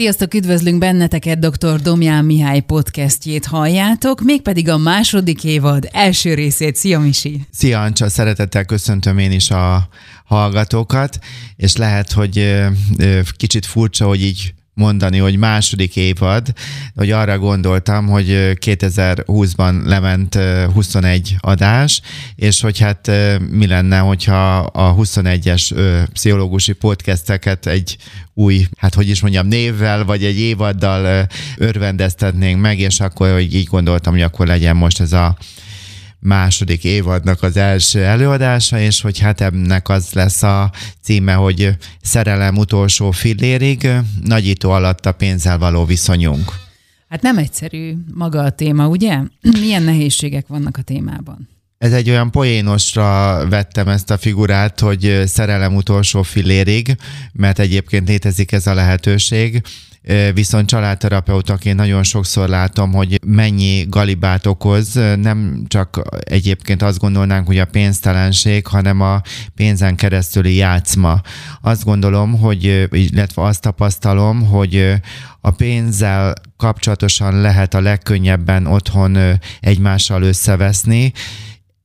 Sziasztok, üdvözlünk benneteket, dr. Domján Mihály podcastjét halljátok, mégpedig a második évad első részét. Szia, Misi! Szia, Ancsa, szeretettel köszöntöm én is a hallgatókat, és lehet, hogy kicsit furcsa, hogy így mondani, hogy második évad, hogy arra gondoltam, hogy 2020-ban lement 21 adás, és hogy hát mi lenne, hogyha a 21-es pszichológusi podcasteket egy új, hát hogy is mondjam, névvel, vagy egy évaddal örvendeztetnénk meg, és akkor hogy így gondoltam, hogy akkor legyen most ez a második évadnak az első előadása, és hogy hát ennek az lesz a címe, hogy Szerelem utolsó fillérig, nagyító alatt a pénzzel való viszonyunk. Hát nem egyszerű maga a téma, ugye? Milyen nehézségek vannak a témában? Ez egy olyan poénosra vettem ezt a figurát, hogy szerelem utolsó fillérig, mert egyébként létezik ez a lehetőség viszont családterapeutaként nagyon sokszor látom, hogy mennyi galibát okoz, nem csak egyébként azt gondolnánk, hogy a pénztelenség, hanem a pénzen keresztüli játszma. Azt gondolom, hogy, illetve azt tapasztalom, hogy a pénzzel kapcsolatosan lehet a legkönnyebben otthon egymással összeveszni,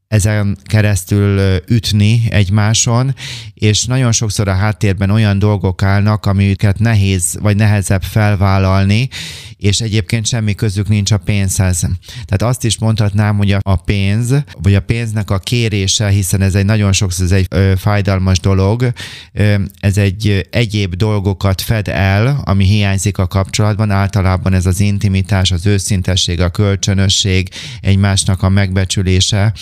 ezen keresztül ütni egymáson, és nagyon sokszor a háttérben olyan dolgok állnak, amiket nehéz vagy nehezebb felvállalni, és egyébként semmi közük nincs a pénzhez. Tehát azt is mondhatnám, hogy a pénz, vagy a pénznek a kérése, hiszen ez egy nagyon sokszor ez egy ö, fájdalmas dolog, ö, ez egy egyéb dolgokat fed el, ami hiányzik a kapcsolatban, általában ez az intimitás, az őszintesség, a kölcsönösség, egymásnak a megbecsülése,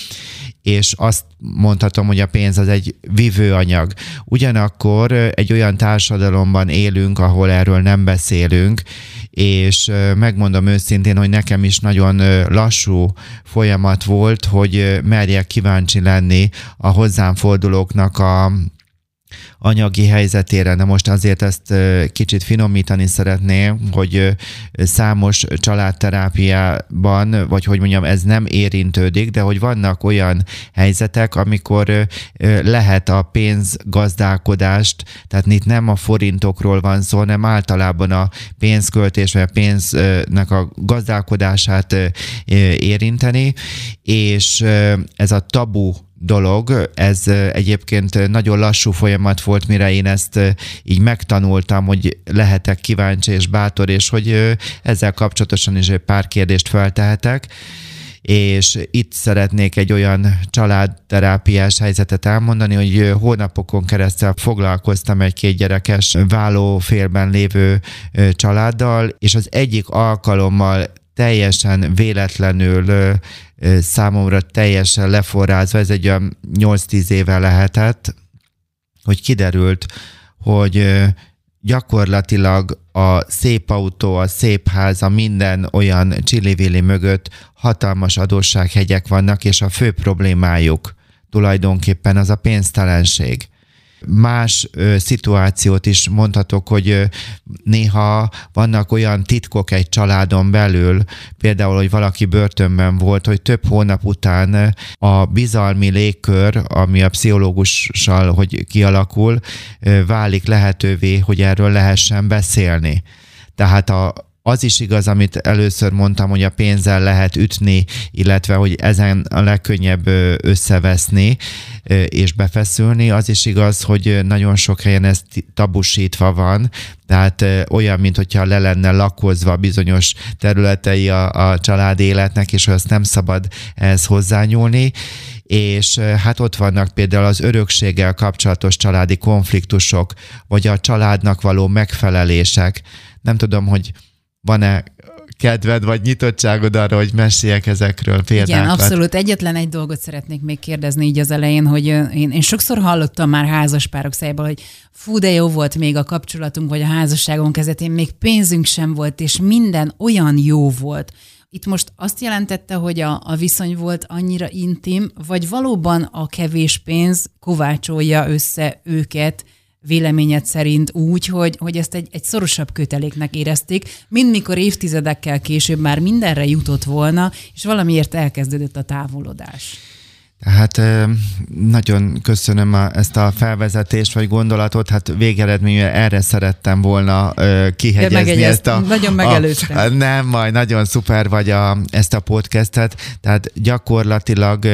és azt mondhatom, hogy a pénz az egy vívőanyag. Ugyanakkor egy olyan társadalomban élünk, ahol erről nem beszélünk, és megmondom őszintén, hogy nekem is nagyon lassú folyamat volt, hogy merjek kíváncsi lenni a hozzám fordulóknak a anyagi helyzetére. De most azért ezt kicsit finomítani szeretném, hogy számos családterápiában, vagy hogy mondjam, ez nem érintődik, de hogy vannak olyan helyzetek, amikor lehet a pénzgazdálkodást, tehát itt nem a forintokról van szó, hanem általában a pénzköltés, vagy a pénznek a gazdálkodását érinteni, és ez a tabu dolog. Ez egyébként nagyon lassú folyamat volt, mire én ezt így megtanultam, hogy lehetek kíváncsi és bátor, és hogy ezzel kapcsolatosan is egy pár kérdést feltehetek és itt szeretnék egy olyan családterápiás helyzetet elmondani, hogy hónapokon keresztül foglalkoztam egy két gyerekes vállófélben lévő családdal, és az egyik alkalommal teljesen véletlenül számomra teljesen leforrázva, ez egy olyan 8-10 éve lehetett, hogy kiderült, hogy gyakorlatilag a szép autó, a szép ház, a minden olyan csillivili mögött hatalmas adóssághegyek vannak, és a fő problémájuk tulajdonképpen az a pénztelenség más ö, szituációt is mondhatok, hogy ö, néha vannak olyan titkok egy családon belül, például, hogy valaki börtönben volt, hogy több hónap után a bizalmi légkör, ami a pszichológussal, hogy kialakul, ö, válik lehetővé, hogy erről lehessen beszélni. Tehát a, az is igaz, amit először mondtam, hogy a pénzzel lehet ütni, illetve hogy ezen a legkönnyebb összeveszni és befeszülni. Az is igaz, hogy nagyon sok helyen ez tabusítva van, tehát olyan, mint hogyha le lenne lakozva bizonyos területei a, a család életnek, és azt nem szabad ehhez hozzányúlni és hát ott vannak például az örökséggel kapcsolatos családi konfliktusok, vagy a családnak való megfelelések. Nem tudom, hogy van-e kedved vagy nyitottságod arra, hogy meséljek ezekről példákat? Igen, abszolút. Egyetlen egy dolgot szeretnék még kérdezni így az elején, hogy én, én sokszor hallottam már házaspárok szájából, hogy fú, de jó volt még a kapcsolatunk, vagy a házasságunk kezetén, még pénzünk sem volt, és minden olyan jó volt. Itt most azt jelentette, hogy a, a viszony volt annyira intim, vagy valóban a kevés pénz kovácsolja össze őket, véleményed szerint úgy, hogy, hogy ezt egy, egy szorosabb köteléknek érezték, mint mikor évtizedekkel később már mindenre jutott volna, és valamiért elkezdődött a távolodás. Hát nagyon köszönöm a, ezt a felvezetést vagy gondolatot, hát végeredményben erre szerettem volna kihegyezni ezt a... Nagyon megelőztem. A, nem, majd nagyon szuper vagy a, ezt a podcastet, tehát gyakorlatilag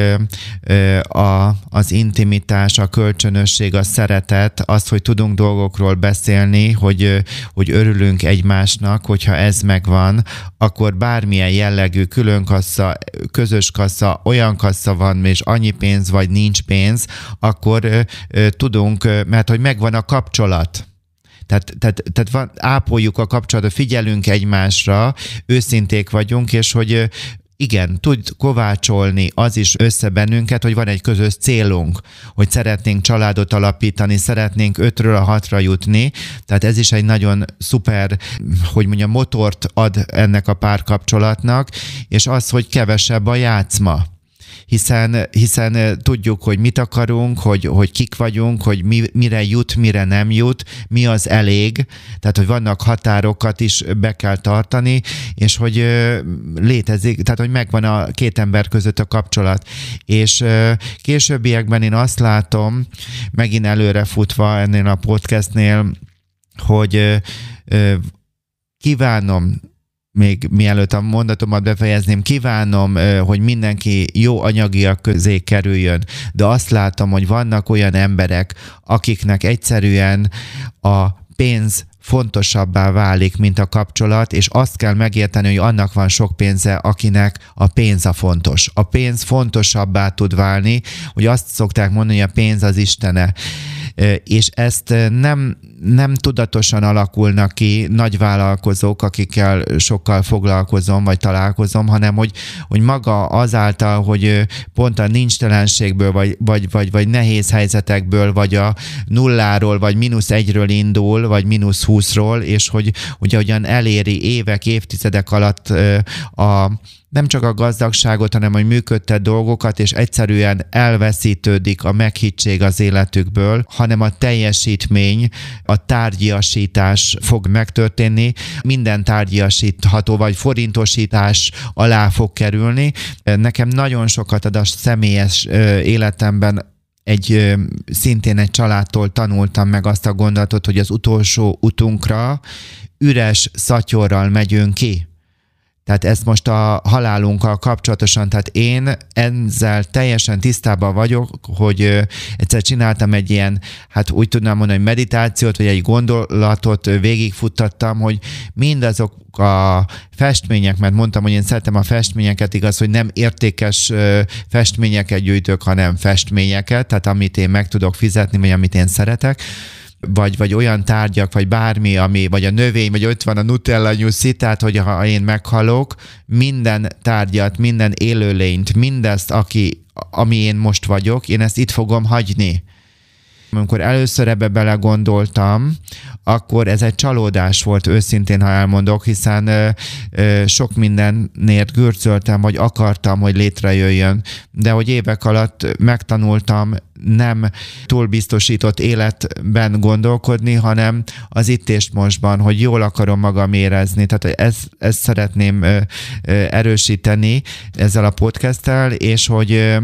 a, az intimitás, a kölcsönösség, a szeretet, az, hogy tudunk dolgokról beszélni, hogy, hogy örülünk egymásnak, hogyha ez megvan, akkor bármilyen jellegű külön kassa, közös kassa, olyan kassa van, és annyi pénz, vagy nincs pénz, akkor ö, ö, tudunk, mert hogy megvan a kapcsolat. Tehát, tehát, tehát van, ápoljuk a kapcsolatot, figyelünk egymásra, őszinték vagyunk, és hogy igen, tud kovácsolni az is össze bennünket, hogy van egy közös célunk, hogy szeretnénk családot alapítani, szeretnénk ötről a hatra jutni, tehát ez is egy nagyon szuper, hogy mondjam, motort ad ennek a párkapcsolatnak, és az, hogy kevesebb a játszma hiszen, hiszen tudjuk, hogy mit akarunk, hogy, hogy kik vagyunk, hogy mi, mire jut, mire nem jut, mi az elég, tehát hogy vannak határokat is be kell tartani, és hogy létezik, tehát hogy megvan a két ember között a kapcsolat. És későbbiekben én azt látom, megint előre futva ennél a podcastnél, hogy kívánom még mielőtt a mondatomat befejezném, kívánom, hogy mindenki jó anyagiak közé kerüljön, de azt látom, hogy vannak olyan emberek, akiknek egyszerűen a pénz fontosabbá válik, mint a kapcsolat, és azt kell megérteni, hogy annak van sok pénze, akinek a pénz a fontos. A pénz fontosabbá tud válni, hogy azt szokták mondani, hogy a pénz az Istene és ezt nem, nem tudatosan alakulnak ki nagy vállalkozók, akikkel sokkal foglalkozom, vagy találkozom, hanem hogy, hogy maga azáltal, hogy pont a nincstelenségből, vagy, vagy, vagy, vagy nehéz helyzetekből, vagy a nulláról, vagy mínusz egyről indul, vagy mínusz húszról, és hogy ugye hogyan eléri évek, évtizedek alatt a nem csak a gazdagságot, hanem hogy működtet dolgokat, és egyszerűen elveszítődik a meghittség az életükből, hanem a teljesítmény, a tárgyiasítás fog megtörténni, minden tárgyiasítható vagy forintosítás alá fog kerülni. Nekem nagyon sokat ad a személyes életemben egy szintén egy családtól tanultam meg azt a gondolatot, hogy az utolsó utunkra üres szatyorral megyünk ki tehát ezt most a halálunkkal kapcsolatosan, tehát én ezzel teljesen tisztában vagyok, hogy egyszer csináltam egy ilyen, hát úgy tudnám mondani, hogy meditációt, vagy egy gondolatot végigfuttattam, hogy mindazok a festmények, mert mondtam, hogy én szeretem a festményeket, igaz, hogy nem értékes festményeket gyűjtök, hanem festményeket, tehát amit én meg tudok fizetni, vagy amit én szeretek, vagy, vagy olyan tárgyak, vagy bármi, ami, vagy a növény, vagy ott van a Nutella nyuszi, tehát hogy ha én meghalok, minden tárgyat, minden élőlényt, mindezt, aki, ami én most vagyok, én ezt itt fogom hagyni. Amikor először ebbe belegondoltam, akkor ez egy csalódás volt őszintén, ha elmondok, hiszen ö, ö, sok mindenért gürcöltem, vagy akartam, hogy létrejöjjön. De hogy évek alatt megtanultam nem túl biztosított életben gondolkodni, hanem az itt és mostban, hogy jól akarom magam érezni. Tehát ezt, ezt szeretném erősíteni ezzel a podcasttel, és hogy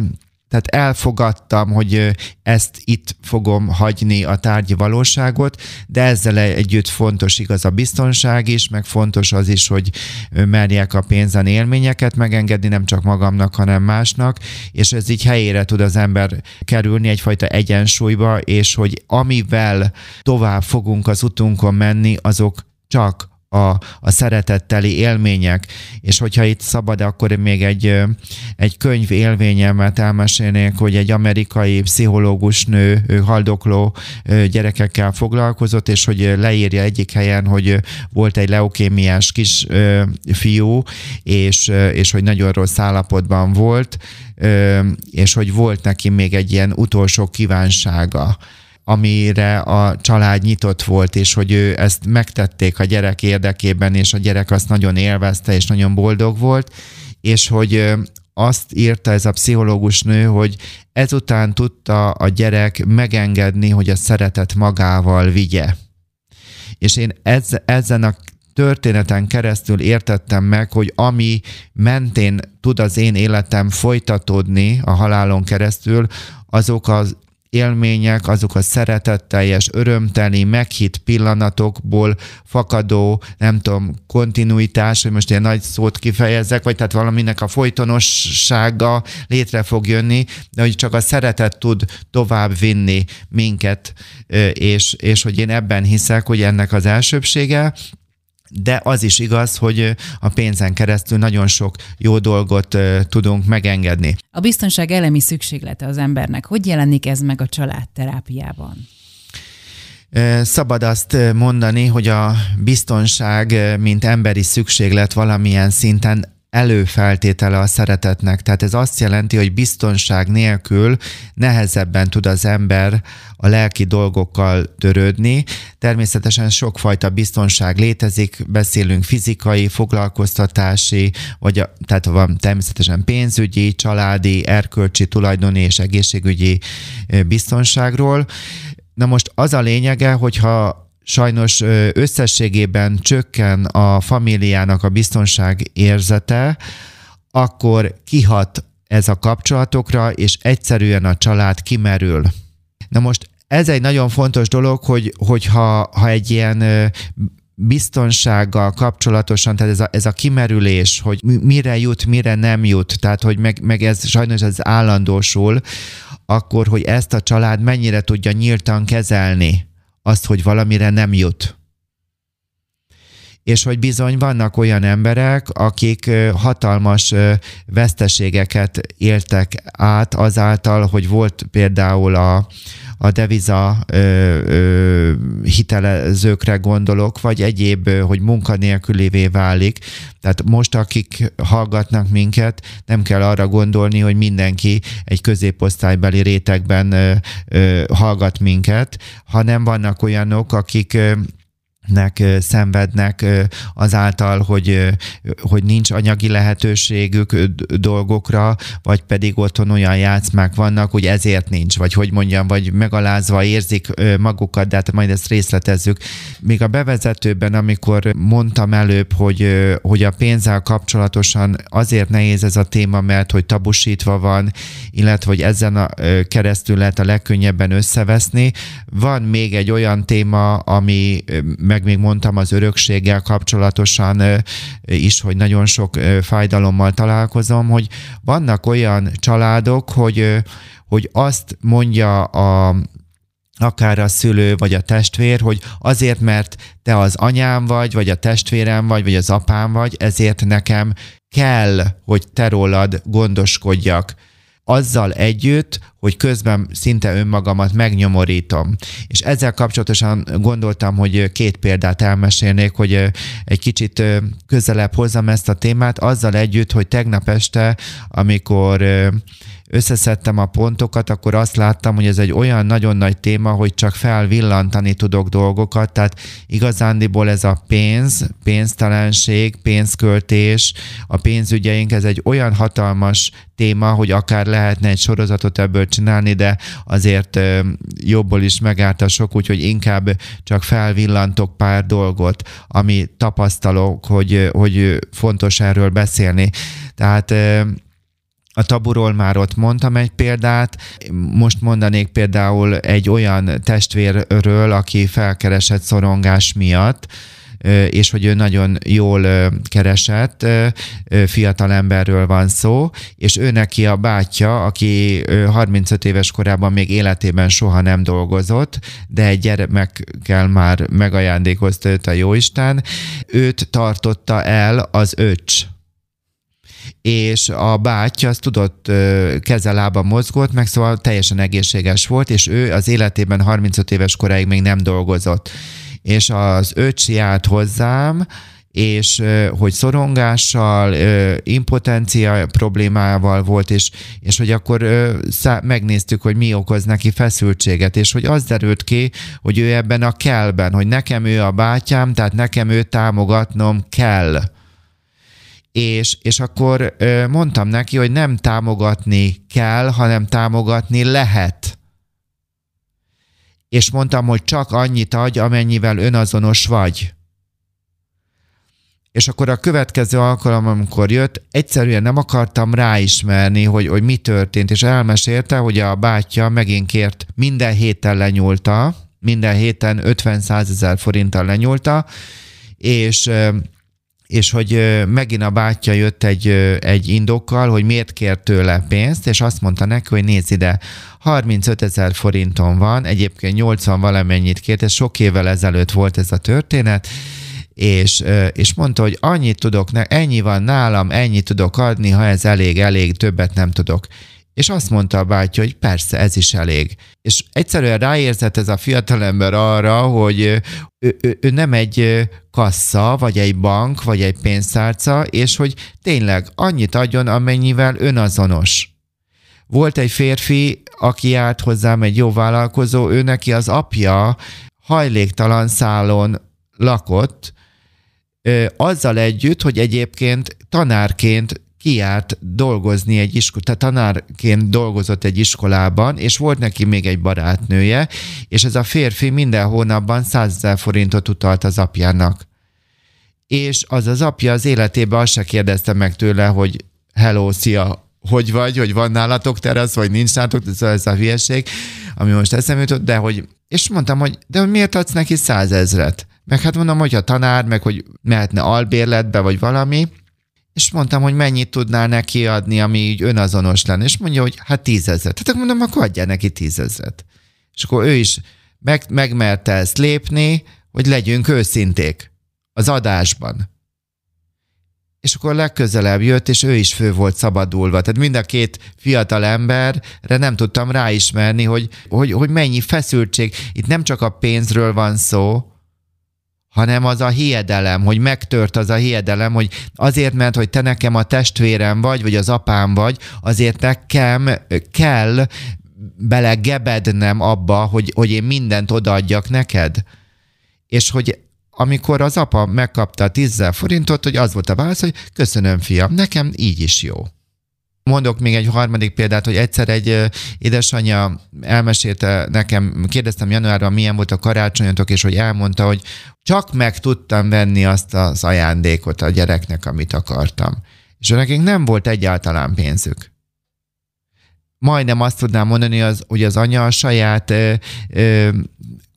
tehát elfogadtam, hogy ezt itt fogom hagyni a tárgyi valóságot, de ezzel együtt fontos igaz a biztonság is, meg fontos az is, hogy merjek a pénzen élményeket megengedni, nem csak magamnak, hanem másnak, és ez így helyére tud az ember kerülni egyfajta egyensúlyba, és hogy amivel tovább fogunk az utunkon menni, azok csak a, a szeretetteli élmények, és hogyha itt szabad, akkor még egy, egy könyv élményemet elmesélnék, hogy egy amerikai pszichológus nő, ő haldokló gyerekekkel foglalkozott, és hogy leírja egyik helyen, hogy volt egy leukémiás kis fiú, és, és hogy nagyon rossz állapotban volt, és hogy volt neki még egy ilyen utolsó kívánsága, amire a család nyitott volt, és hogy ő ezt megtették a gyerek érdekében, és a gyerek azt nagyon élvezte, és nagyon boldog volt, és hogy azt írta ez a pszichológus nő, hogy ezután tudta a gyerek megengedni, hogy a szeretet magával vigye. És én ez, ezen a történeten keresztül értettem meg, hogy ami mentén tud az én életem folytatódni a halálon keresztül, azok az élmények, azok a szeretetteljes, örömteli, meghitt pillanatokból fakadó, nem tudom, kontinuitás, hogy most ilyen nagy szót kifejezek, vagy tehát valaminek a folytonossága létre fog jönni, de hogy csak a szeretet tud tovább vinni minket, és, és hogy én ebben hiszek, hogy ennek az elsőbsége, de az is igaz, hogy a pénzen keresztül nagyon sok jó dolgot tudunk megengedni. A biztonság elemi szükséglete az embernek. Hogy jelenik ez meg a családterápiában? Szabad azt mondani, hogy a biztonság, mint emberi szükséglet valamilyen szinten előfeltétele a szeretetnek. Tehát ez azt jelenti, hogy biztonság nélkül nehezebben tud az ember a lelki dolgokkal törődni. Természetesen sokfajta biztonság létezik, beszélünk fizikai, foglalkoztatási, vagy a, tehát van természetesen pénzügyi, családi, erkölcsi, tulajdoni és egészségügyi biztonságról. Na most az a lényege, hogyha sajnos összességében csökken a familiának a biztonság érzete, akkor kihat ez a kapcsolatokra, és egyszerűen a család kimerül. Na most ez egy nagyon fontos dolog, hogy, hogyha ha egy ilyen biztonsággal kapcsolatosan, tehát ez a, ez a kimerülés, hogy mire jut, mire nem jut, tehát hogy meg, meg ez sajnos ez állandósul, akkor, hogy ezt a család mennyire tudja nyíltan kezelni azt, hogy valamire nem jut. És hogy bizony vannak olyan emberek, akik hatalmas veszteségeket éltek át azáltal, hogy volt például a, a deviza ö, ö, hitelezőkre gondolok, vagy egyéb, hogy munkanélkülévé válik. Tehát most, akik hallgatnak minket, nem kell arra gondolni, hogy mindenki egy középosztálybeli rétegben ö, ö, hallgat minket, hanem vannak olyanok, akik nek szenvednek azáltal, hogy, hogy nincs anyagi lehetőségük dolgokra, vagy pedig otthon olyan játszmák vannak, hogy ezért nincs, vagy hogy mondjam, vagy megalázva érzik magukat, de hát majd ezt részletezzük. Még a bevezetőben, amikor mondtam előbb, hogy, hogy a pénzzel kapcsolatosan azért nehéz ez a téma, mert hogy tabusítva van, illetve hogy ezen a keresztül lehet a legkönnyebben összeveszni. Van még egy olyan téma, ami meg még mondtam az örökséggel kapcsolatosan is, hogy nagyon sok fájdalommal találkozom, hogy vannak olyan családok, hogy, hogy azt mondja a, akár a szülő, vagy a testvér, hogy azért, mert te az anyám vagy, vagy a testvérem vagy, vagy az apám vagy, ezért nekem kell, hogy te rólad gondoskodjak azzal együtt, hogy közben szinte önmagamat megnyomorítom. És ezzel kapcsolatosan gondoltam, hogy két példát elmesélnék, hogy egy kicsit közelebb hozzam ezt a témát, azzal együtt, hogy tegnap este, amikor összeszedtem a pontokat, akkor azt láttam, hogy ez egy olyan nagyon nagy téma, hogy csak felvillantani tudok dolgokat, tehát igazándiból ez a pénz, pénztelenség, pénzköltés, a pénzügyeink, ez egy olyan hatalmas téma, hogy akár lehetne egy sorozatot ebből csinálni, de azért jobból is megállt a sok, úgyhogy inkább csak felvillantok pár dolgot, ami tapasztalok, hogy, hogy fontos erről beszélni. Tehát a taburól már ott mondtam egy példát, most mondanék például egy olyan testvérről, aki felkeresett szorongás miatt, és hogy ő nagyon jól keresett, fiatal emberről van szó, és ő neki a bátyja, aki 35 éves korában még életében soha nem dolgozott, de egy gyermekkel már megajándékozta őt a jóisten, őt tartotta el az öcs és a bátyja az tudott kezelába mozgott, meg szóval teljesen egészséges volt, és ő az életében 35 éves koráig még nem dolgozott. És az öcsi járt hozzám, és hogy szorongással, impotencia problémával volt, és, és hogy akkor megnéztük, hogy mi okoz neki feszültséget, és hogy az derült ki, hogy ő ebben a kellben, hogy nekem ő a bátyám, tehát nekem őt támogatnom kell és, és akkor mondtam neki, hogy nem támogatni kell, hanem támogatni lehet. És mondtam, hogy csak annyit adj, amennyivel önazonos vagy. és akkor a következő alkalom, amikor jött, egyszerűen nem akartam ráismerni, hogy, hogy mi történt, és elmesélte, hogy a bátyja megint kért, minden héten lenyúlta, minden héten 50-100 ezer forinttal lenyúlta, és és hogy megint a bátyja jött egy, egy indokkal, hogy miért kért tőle pénzt, és azt mondta neki, hogy nézd ide, 35 ezer forinton van, egyébként 80 valamennyit kért, ez sok évvel ezelőtt volt ez a történet, és, és mondta, hogy annyit tudok, ennyi van nálam, ennyit tudok adni, ha ez elég, elég, többet nem tudok. És azt mondta a bátyja, hogy persze, ez is elég. És egyszerűen ráérzett ez a fiatalember arra, hogy ő, ő, ő nem egy kassa, vagy egy bank, vagy egy pénztárca, és hogy tényleg annyit adjon, amennyivel önazonos. Volt egy férfi, aki járt hozzám, egy jó vállalkozó, ő neki az apja hajléktalan szálon lakott, azzal együtt, hogy egyébként tanárként kiárt dolgozni egy iskolában, tehát tanárként dolgozott egy iskolában, és volt neki még egy barátnője, és ez a férfi minden hónapban 100 ezer forintot utalt az apjának. És az az apja az életében azt se kérdezte meg tőle, hogy hello, szia, hogy vagy, hogy van nálatok terasz, vagy nincs nálatok, ez, ez a hülyeség, ami most eszembe jutott, de hogy, és mondtam, hogy de miért adsz neki százezret? Meg hát mondom, hogy a tanár, meg hogy mehetne albérletbe, vagy valami, és mondtam, hogy mennyit tudnál neki adni, ami így önazonos lenne, és mondja, hogy hát tízezret. Tehát mondom, akkor adjál neki tízezret. És akkor ő is meg, megmerte ezt lépni, hogy legyünk őszinték az adásban. És akkor legközelebb jött, és ő is fő volt szabadulva. Tehát mind a két fiatal emberre nem tudtam ráismerni, hogy, hogy, hogy mennyi feszültség. Itt nem csak a pénzről van szó, hanem az a hiedelem, hogy megtört az a hiedelem, hogy azért, mert hogy te nekem a testvérem vagy, vagy az apám vagy, azért nekem kell belegebednem abba, hogy, hogy én mindent odaadjak neked. És hogy amikor az apa megkapta a 10 forintot, hogy az volt a válasz, hogy köszönöm fiam, nekem így is jó. Mondok még egy harmadik példát, hogy egyszer egy édesanyja elmesélte nekem, kérdeztem januárban, milyen volt a karácsonyatok, és hogy elmondta, hogy csak meg tudtam venni azt az ajándékot a gyereknek, amit akartam. És nekik nem volt egyáltalán pénzük. Majdnem azt tudnám mondani, az, hogy az anya a saját ö, ö,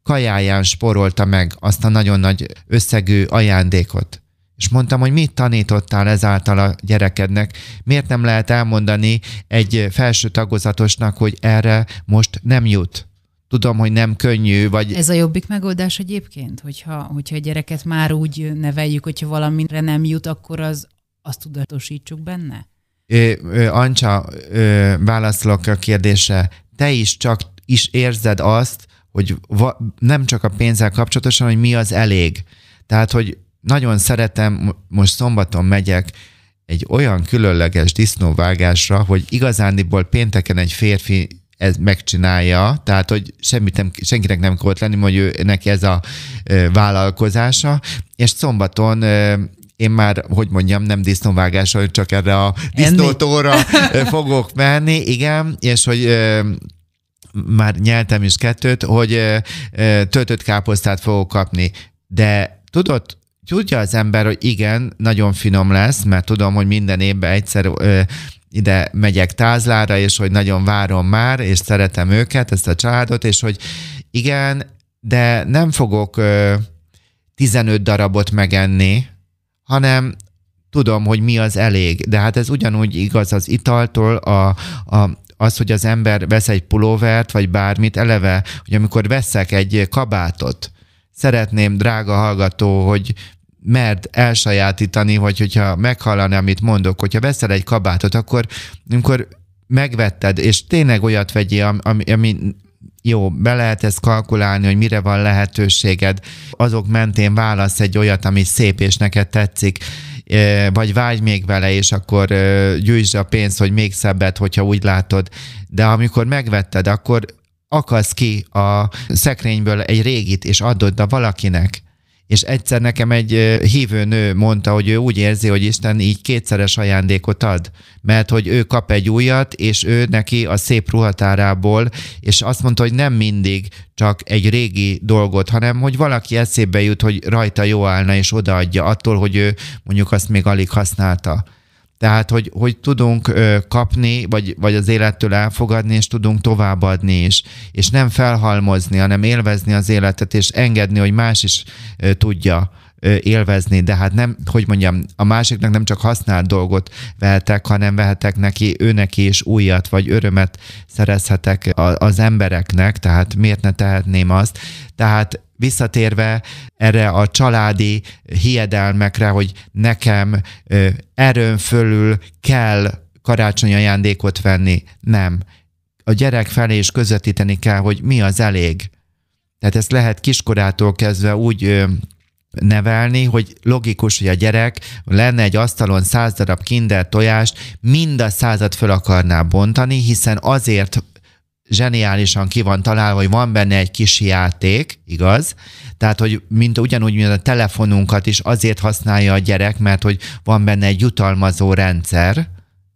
kajáján sporolta meg azt a nagyon nagy összegű ajándékot. És mondtam, hogy mit tanítottál ezáltal a gyerekednek, miért nem lehet elmondani egy felső tagozatosnak, hogy erre most nem jut. Tudom, hogy nem könnyű, vagy... Ez a jobbik megoldás egyébként, hogyha, hogyha a gyereket már úgy neveljük, hogyha valamire nem jut, akkor az, azt tudatosítsuk benne? Ö, ö, Ancsa, ö, válaszolok a kérdésre. Te is csak is érzed azt, hogy va, nem csak a pénzzel kapcsolatosan, hogy mi az elég. Tehát, hogy nagyon szeretem, most szombaton megyek egy olyan különleges disznóvágásra, hogy igazándiból pénteken egy férfi ez megcsinálja, tehát hogy semmit nem, senkinek nem volt lenni, hogy ő, neki ez a ö, vállalkozása, és szombaton ö, én már, hogy mondjam, nem disznóvágásra, csak erre a disznótóra fogok menni, igen, és hogy ö, már nyeltem is kettőt, hogy ö, töltött káposztát fogok kapni, de tudod, tudja az ember, hogy igen, nagyon finom lesz, mert tudom, hogy minden évben egyszer ö, ide megyek tázlára, és hogy nagyon várom már, és szeretem őket, ezt a családot, és hogy igen, de nem fogok ö, 15 darabot megenni, hanem tudom, hogy mi az elég. De hát ez ugyanúgy igaz az italtól, a, a, az, hogy az ember vesz egy pulóvert, vagy bármit, eleve, hogy amikor veszek egy kabátot, szeretném, drága hallgató, hogy merd elsajátítani, vagy hogyha meghallani, amit mondok, hogyha veszel egy kabátot, akkor amikor megvetted, és tényleg olyat vegyél, ami, ami jó, be lehet ezt kalkulálni, hogy mire van lehetőséged, azok mentén válasz egy olyat, ami szép és neked tetszik, vagy vágy még vele, és akkor gyűjtsd a pénzt, hogy még szebbet, hogyha úgy látod. De amikor megvetted, akkor akasz ki a szekrényből egy régit, és adod a valakinek És egyszer nekem egy hívő nő mondta, hogy ő úgy érzi, hogy Isten így kétszeres ajándékot ad, mert hogy ő kap egy újat, és ő neki a szép ruhatárából, és azt mondta, hogy nem mindig csak egy régi dolgot, hanem hogy valaki eszébe jut, hogy rajta jó állna, és odaadja attól, hogy ő mondjuk azt még alig használta. Tehát, hogy, hogy tudunk kapni, vagy, vagy az élettől elfogadni, és tudunk továbbadni is. És nem felhalmozni, hanem élvezni az életet, és engedni, hogy más is tudja élvezni. De hát nem, hogy mondjam, a másiknak nem csak használt dolgot vehetek, hanem vehetek neki, őnek is újat, vagy örömet szerezhetek az embereknek, tehát miért ne tehetném azt. Tehát visszatérve erre a családi hiedelmekre, hogy nekem erőn fölül kell karácsonyi ajándékot venni. Nem. A gyerek felé is közvetíteni kell, hogy mi az elég. Tehát ezt lehet kiskorától kezdve úgy nevelni, hogy logikus, hogy a gyerek lenne egy asztalon száz darab kinder tojást, mind a százat föl akarná bontani, hiszen azért zseniálisan ki van találva, hogy van benne egy kis játék, igaz? Tehát, hogy mint ugyanúgy, mint a telefonunkat is azért használja a gyerek, mert hogy van benne egy jutalmazó rendszer,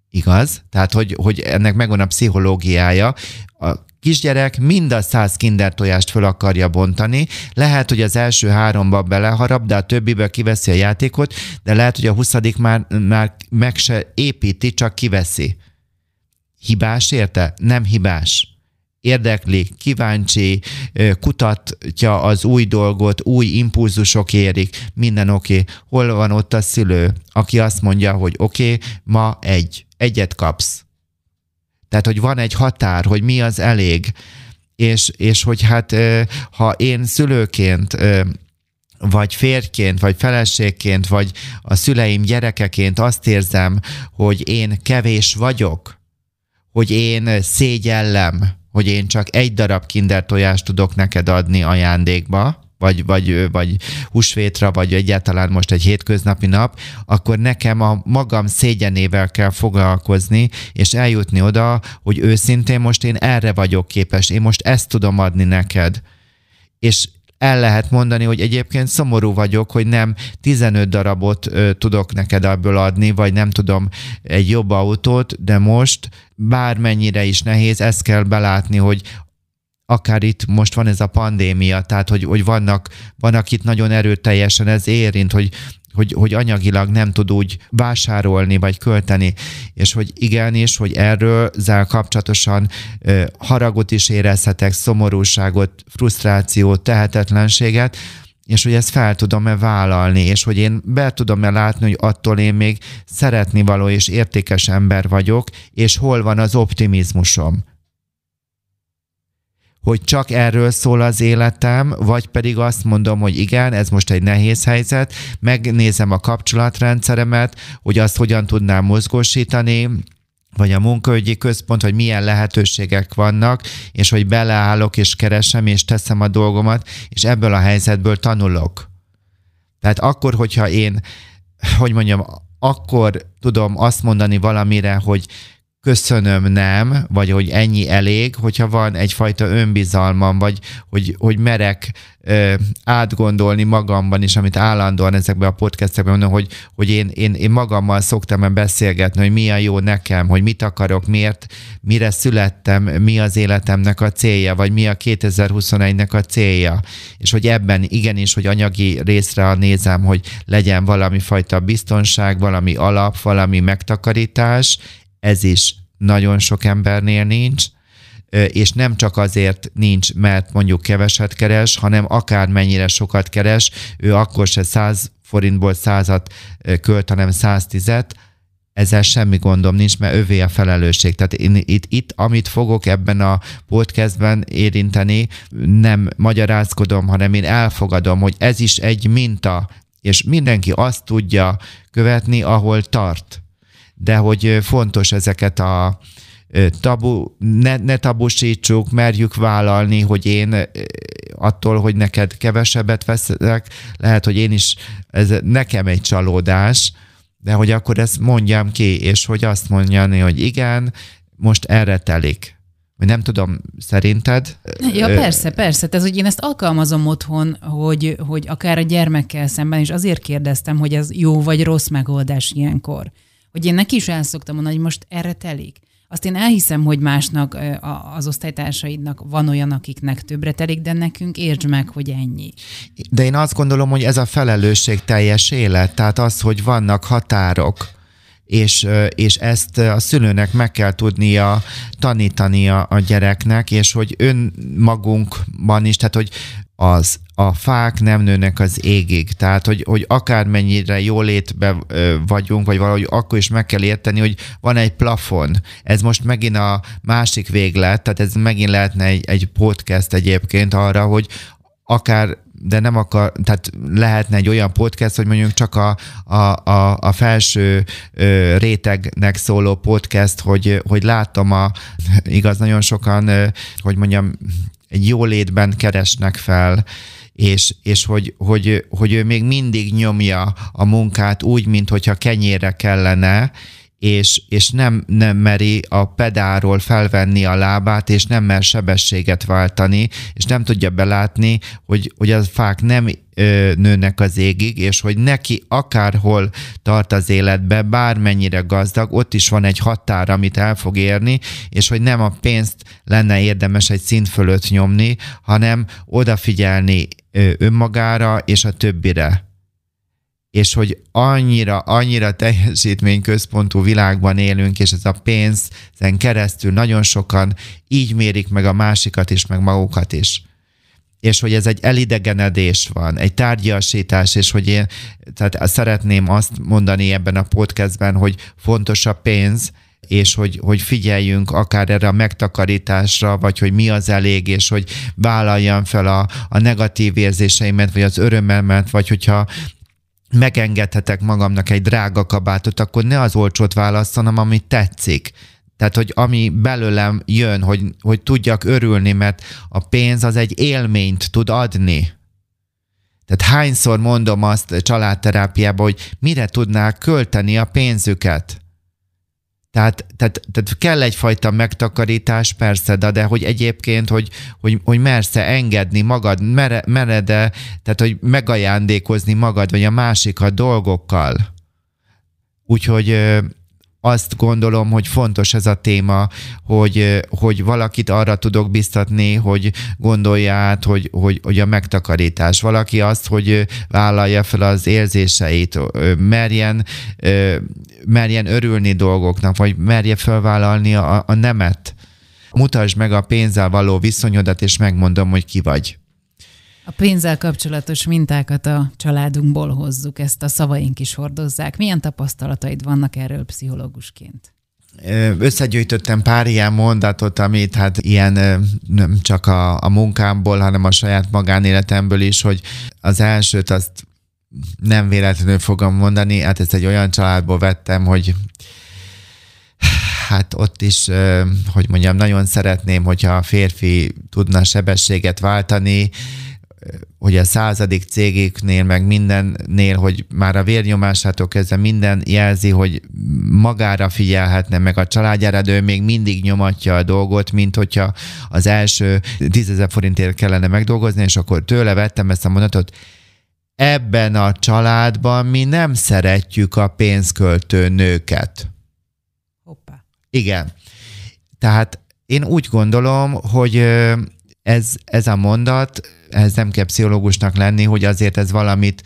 igaz? Tehát, hogy, hogy ennek megvan a pszichológiája. A kisgyerek mind a száz kinder tojást föl akarja bontani. Lehet, hogy az első háromba beleharap, de a többiből kiveszi a játékot, de lehet, hogy a huszadik már, már meg se építi, csak kiveszi. Hibás érte? Nem hibás érdekli, kíváncsi, kutatja az új dolgot, új impulzusok érik, minden oké. Okay. Hol van ott a szülő, aki azt mondja, hogy oké, okay, ma egy, egyet kapsz. Tehát, hogy van egy határ, hogy mi az elég, és, és hogy hát ha én szülőként vagy férjként, vagy feleségként, vagy a szüleim gyerekeként azt érzem, hogy én kevés vagyok, hogy én szégyellem, hogy én csak egy darab kinder tojást tudok neked adni ajándékba, vagy, vagy, vagy húsvétra, vagy egyáltalán most egy hétköznapi nap, akkor nekem a magam szégyenével kell foglalkozni, és eljutni oda, hogy őszintén most én erre vagyok képes, én most ezt tudom adni neked. És el lehet mondani, hogy egyébként szomorú vagyok, hogy nem 15 darabot ö, tudok neked ebből adni, vagy nem tudom egy jobb autót, de most bármennyire is nehéz, ezt kell belátni, hogy akár itt most van ez a pandémia, tehát hogy, hogy vannak, vannak itt nagyon erőteljesen ez érint, hogy hogy, hogy anyagilag nem tud úgy vásárolni vagy költeni, és hogy igenis, hogy erről zál kapcsolatosan ö, haragot is érezhetek, szomorúságot, frusztrációt, tehetetlenséget, és hogy ezt fel tudom-e vállalni, és hogy én be tudom-e látni, hogy attól én még szeretni való és értékes ember vagyok, és hol van az optimizmusom hogy csak erről szól az életem, vagy pedig azt mondom, hogy igen, ez most egy nehéz helyzet, megnézem a kapcsolatrendszeremet, hogy azt hogyan tudnám mozgósítani, vagy a munkaügyi központ, hogy milyen lehetőségek vannak, és hogy beleállok, és keresem, és teszem a dolgomat, és ebből a helyzetből tanulok. Tehát akkor, hogyha én, hogy mondjam, akkor tudom azt mondani valamire, hogy köszönöm, nem, vagy hogy ennyi elég, hogyha van egyfajta önbizalmam, vagy hogy, hogy merek ö, átgondolni magamban is, amit állandóan ezekben a podcastekben mondom, hogy, hogy én, én, én magammal szoktam beszélgetni, hogy mi a jó nekem, hogy mit akarok, miért, mire születtem, mi az életemnek a célja, vagy mi a 2021-nek a célja, és hogy ebben igenis, hogy anyagi részre nézem, hogy legyen valami fajta biztonság, valami alap, valami megtakarítás, ez is nagyon sok embernél nincs, és nem csak azért nincs, mert mondjuk keveset keres, hanem akár mennyire sokat keres, ő akkor se 100 forintból százat költ, hanem 110-et, ezzel semmi gondom nincs, mert övé a felelősség. Tehát én itt, itt, amit fogok ebben a podcastben érinteni, nem magyarázkodom, hanem én elfogadom, hogy ez is egy minta, és mindenki azt tudja követni, ahol tart de hogy fontos ezeket a tabu, ne, ne tabusítsuk, merjük vállalni, hogy én attól, hogy neked kevesebbet veszek, lehet, hogy én is, ez nekem egy csalódás, de hogy akkor ezt mondjam ki, és hogy azt mondjani, hogy igen, most erre telik. Vagy nem tudom, szerinted? Ja, persze, persze. Tehát, hogy én ezt alkalmazom otthon, hogy, hogy akár a gyermekkel szemben, és azért kérdeztem, hogy ez jó vagy rossz megoldás ilyenkor. Hogy én neki is el szoktam mondani, hogy most erre telik. Azt én elhiszem, hogy másnak, az osztálytársaidnak van olyan, akiknek többre telik, de nekünk értsd meg, hogy ennyi. De én azt gondolom, hogy ez a felelősség teljes élet, tehát az, hogy vannak határok, és, és ezt a szülőnek meg kell tudnia tanítania a gyereknek, és hogy önmagunkban is, tehát hogy az a fák nem nőnek az égig. Tehát, hogy, hogy akármennyire jólétbe vagyunk, vagy valahogy akkor is meg kell érteni, hogy van egy plafon. Ez most megint a másik véglet, tehát ez megint lehetne egy, egy podcast egyébként arra, hogy akár de nem akar, tehát lehetne egy olyan podcast, hogy mondjuk csak a, a, a, a felső rétegnek szóló podcast, hogy, hogy látom a, igaz, nagyon sokan, hogy mondjam, egy jólétben keresnek fel, és, és hogy, hogy, hogy ő még mindig nyomja a munkát úgy, mint hogyha kenyére kellene, és, és nem, nem meri a pedáról felvenni a lábát, és nem mer sebességet váltani, és nem tudja belátni, hogy, hogy a fák nem nőnek az égig, és hogy neki akárhol tart az életbe, bármennyire gazdag, ott is van egy határ, amit el fog érni, és hogy nem a pénzt lenne érdemes egy szint fölött nyomni, hanem odafigyelni önmagára és a többire és hogy annyira, annyira teljesítményközpontú világban élünk, és ez a pénzen keresztül nagyon sokan így mérik meg a másikat is, meg magukat is. És hogy ez egy elidegenedés van, egy tárgyasítás, és hogy én tehát szeretném azt mondani ebben a podcastben, hogy fontos a pénz, és hogy, hogy figyeljünk akár erre a megtakarításra, vagy hogy mi az elég, és hogy vállaljam fel a, a negatív érzéseimet, vagy az örömemet, vagy hogyha megengedhetek magamnak egy drága kabátot, akkor ne az olcsót választanom, ami tetszik. Tehát, hogy ami belőlem jön, hogy, hogy tudjak örülni, mert a pénz az egy élményt tud adni. Tehát hányszor mondom azt családterápiában, hogy mire tudnák költeni a pénzüket? Tehát, tehát, tehát kell egyfajta megtakarítás, persze, de, de hogy egyébként, hogy, hogy, hogy mersz engedni magad, mere, mered-e, tehát hogy megajándékozni magad, vagy a másikat dolgokkal. Úgyhogy azt gondolom, hogy fontos ez a téma, hogy, hogy valakit arra tudok biztatni, hogy gondolja át, hogy, hogy, hogy a megtakarítás. Valaki azt, hogy vállalja fel az érzéseit, merjen, merjen örülni dolgoknak, vagy merje felvállalni a, a nemet. Mutasd meg a pénzzel való viszonyodat, és megmondom, hogy ki vagy. A pénzzel kapcsolatos mintákat a családunkból hozzuk, ezt a szavaink is hordozzák. Milyen tapasztalataid vannak erről pszichológusként? Összegyűjtöttem pár ilyen mondatot, amit hát ilyen nem csak a, a munkámból, hanem a saját magánéletemből is, hogy az elsőt azt nem véletlenül fogom mondani, hát ezt egy olyan családból vettem, hogy hát ott is, hogy mondjam, nagyon szeretném, hogyha a férfi tudna sebességet váltani, hogy a századik cégéknél, meg mindennél, hogy már a vérnyomásától kezdve minden jelzi, hogy magára figyelhetne, meg a családjára, de ő még mindig nyomatja a dolgot, mint hogyha az első tízezer forintért kellene megdolgozni, és akkor tőle vettem ezt a mondatot, ebben a családban mi nem szeretjük a pénzköltő nőket. Hoppá. Igen. Tehát én úgy gondolom, hogy ez, ez a mondat ez nem kell pszichológusnak lenni, hogy azért ez valamit,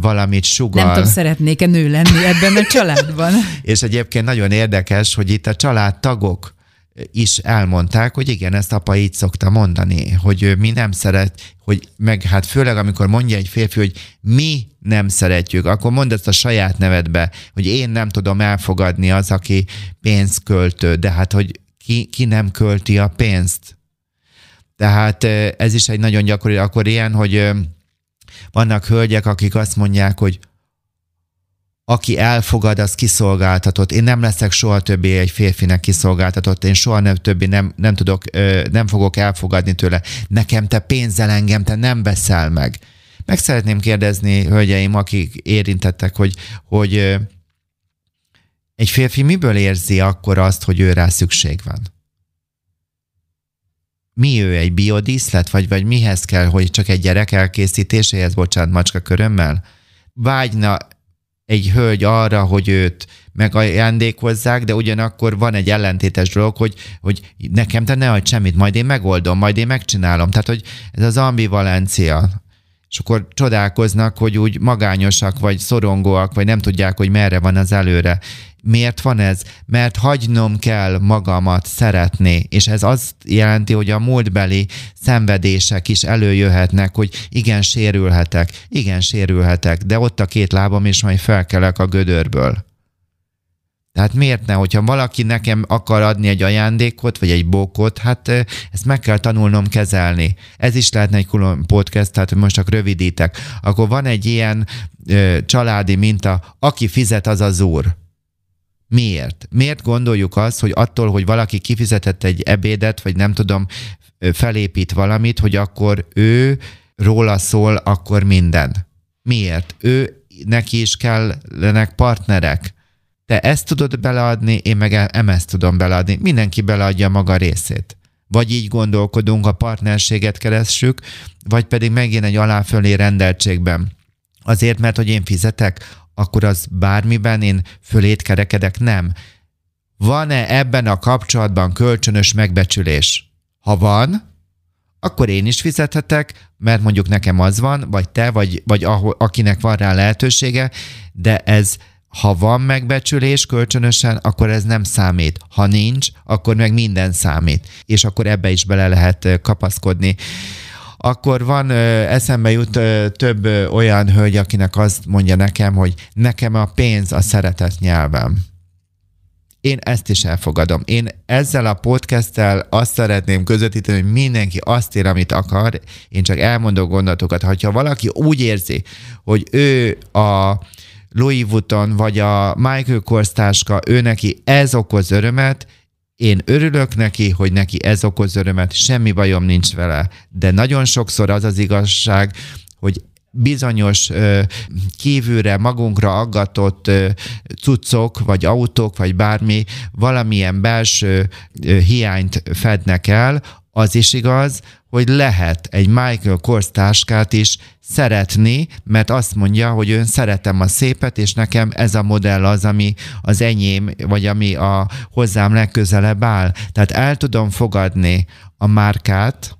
valamit sugal. Nem tudom, szeretnék-e nő lenni ebben a családban. és egyébként nagyon érdekes, hogy itt a családtagok is elmondták, hogy igen, ezt apa így szokta mondani, hogy mi nem szeret, hogy meg hát főleg amikor mondja egy férfi, hogy mi nem szeretjük, akkor mondd ezt a saját nevedbe, hogy én nem tudom elfogadni az, aki pénzt költő, de hát hogy ki, ki nem költi a pénzt. Tehát ez is egy nagyon gyakori, akkor ilyen, hogy vannak hölgyek, akik azt mondják, hogy aki elfogad, az kiszolgáltatott. Én nem leszek soha többé egy férfinek kiszolgáltatott, én soha nem többé nem, nem tudok, nem fogok elfogadni tőle. Nekem te pénzzel engem, te nem veszel meg. Meg szeretném kérdezni, hölgyeim, akik érintettek, hogy, hogy egy férfi miből érzi akkor azt, hogy ő rá szükség van? Mi ő egy biodíszlet, vagy, vagy mihez kell, hogy csak egy gyerek elkészítéséhez, bocsánat, macska körömmel? Vágyna egy hölgy arra, hogy őt megajándékozzák, de ugyanakkor van egy ellentétes dolog, hogy, hogy nekem te ne hagyd semmit, majd én megoldom, majd én megcsinálom. Tehát, hogy ez az ambivalencia. És akkor csodálkoznak, hogy úgy magányosak, vagy szorongóak, vagy nem tudják, hogy merre van az előre. Miért van ez? Mert hagynom kell magamat szeretni, és ez azt jelenti, hogy a múltbeli szenvedések is előjöhetnek, hogy igen, sérülhetek, igen, sérülhetek, de ott a két lábam, és majd felkelek a gödörből. Tehát miért ne, hogyha valaki nekem akar adni egy ajándékot, vagy egy bókot, hát ezt meg kell tanulnom kezelni. Ez is lehetne egy külön podcast, tehát most csak rövidítek. Akkor van egy ilyen ö, családi minta, aki fizet, az az úr. Miért? Miért gondoljuk azt, hogy attól, hogy valaki kifizetett egy ebédet, vagy nem tudom, felépít valamit, hogy akkor ő róla szól, akkor minden. Miért? Ő neki is kellenek partnerek te ezt tudod beleadni, én meg em ezt tudom beleadni. Mindenki beleadja maga részét. Vagy így gondolkodunk, a partnerséget keressük, vagy pedig megint egy aláfölé rendeltségben. Azért, mert hogy én fizetek, akkor az bármiben én fölét kerekedek? Nem. Van-e ebben a kapcsolatban kölcsönös megbecsülés? Ha van, akkor én is fizethetek, mert mondjuk nekem az van, vagy te, vagy, vagy ahol, akinek van rá lehetősége, de ez ha van megbecsülés kölcsönösen, akkor ez nem számít. Ha nincs, akkor meg minden számít. És akkor ebbe is bele lehet kapaszkodni. Akkor van, eszembe jut több olyan hölgy, akinek azt mondja nekem, hogy nekem a pénz a szeretet nyelvem. Én ezt is elfogadom. Én ezzel a podcasttel azt szeretném közvetíteni, hogy mindenki azt ér, amit akar. Én csak elmondok gondolatokat. Ha valaki úgy érzi, hogy ő a Louis Vuitton vagy a Michael Kors táska, ő neki ez okoz örömet, én örülök neki, hogy neki ez okoz örömet, semmi bajom nincs vele. De nagyon sokszor az az igazság, hogy bizonyos kívülre magunkra aggatott cuccok, vagy autók, vagy bármi valamilyen belső hiányt fednek el, az is igaz, hogy lehet egy Michael Kors táskát is szeretni, mert azt mondja, hogy ön szeretem a szépet, és nekem ez a modell az, ami az enyém, vagy ami a hozzám legközelebb áll. Tehát el tudom fogadni a márkát,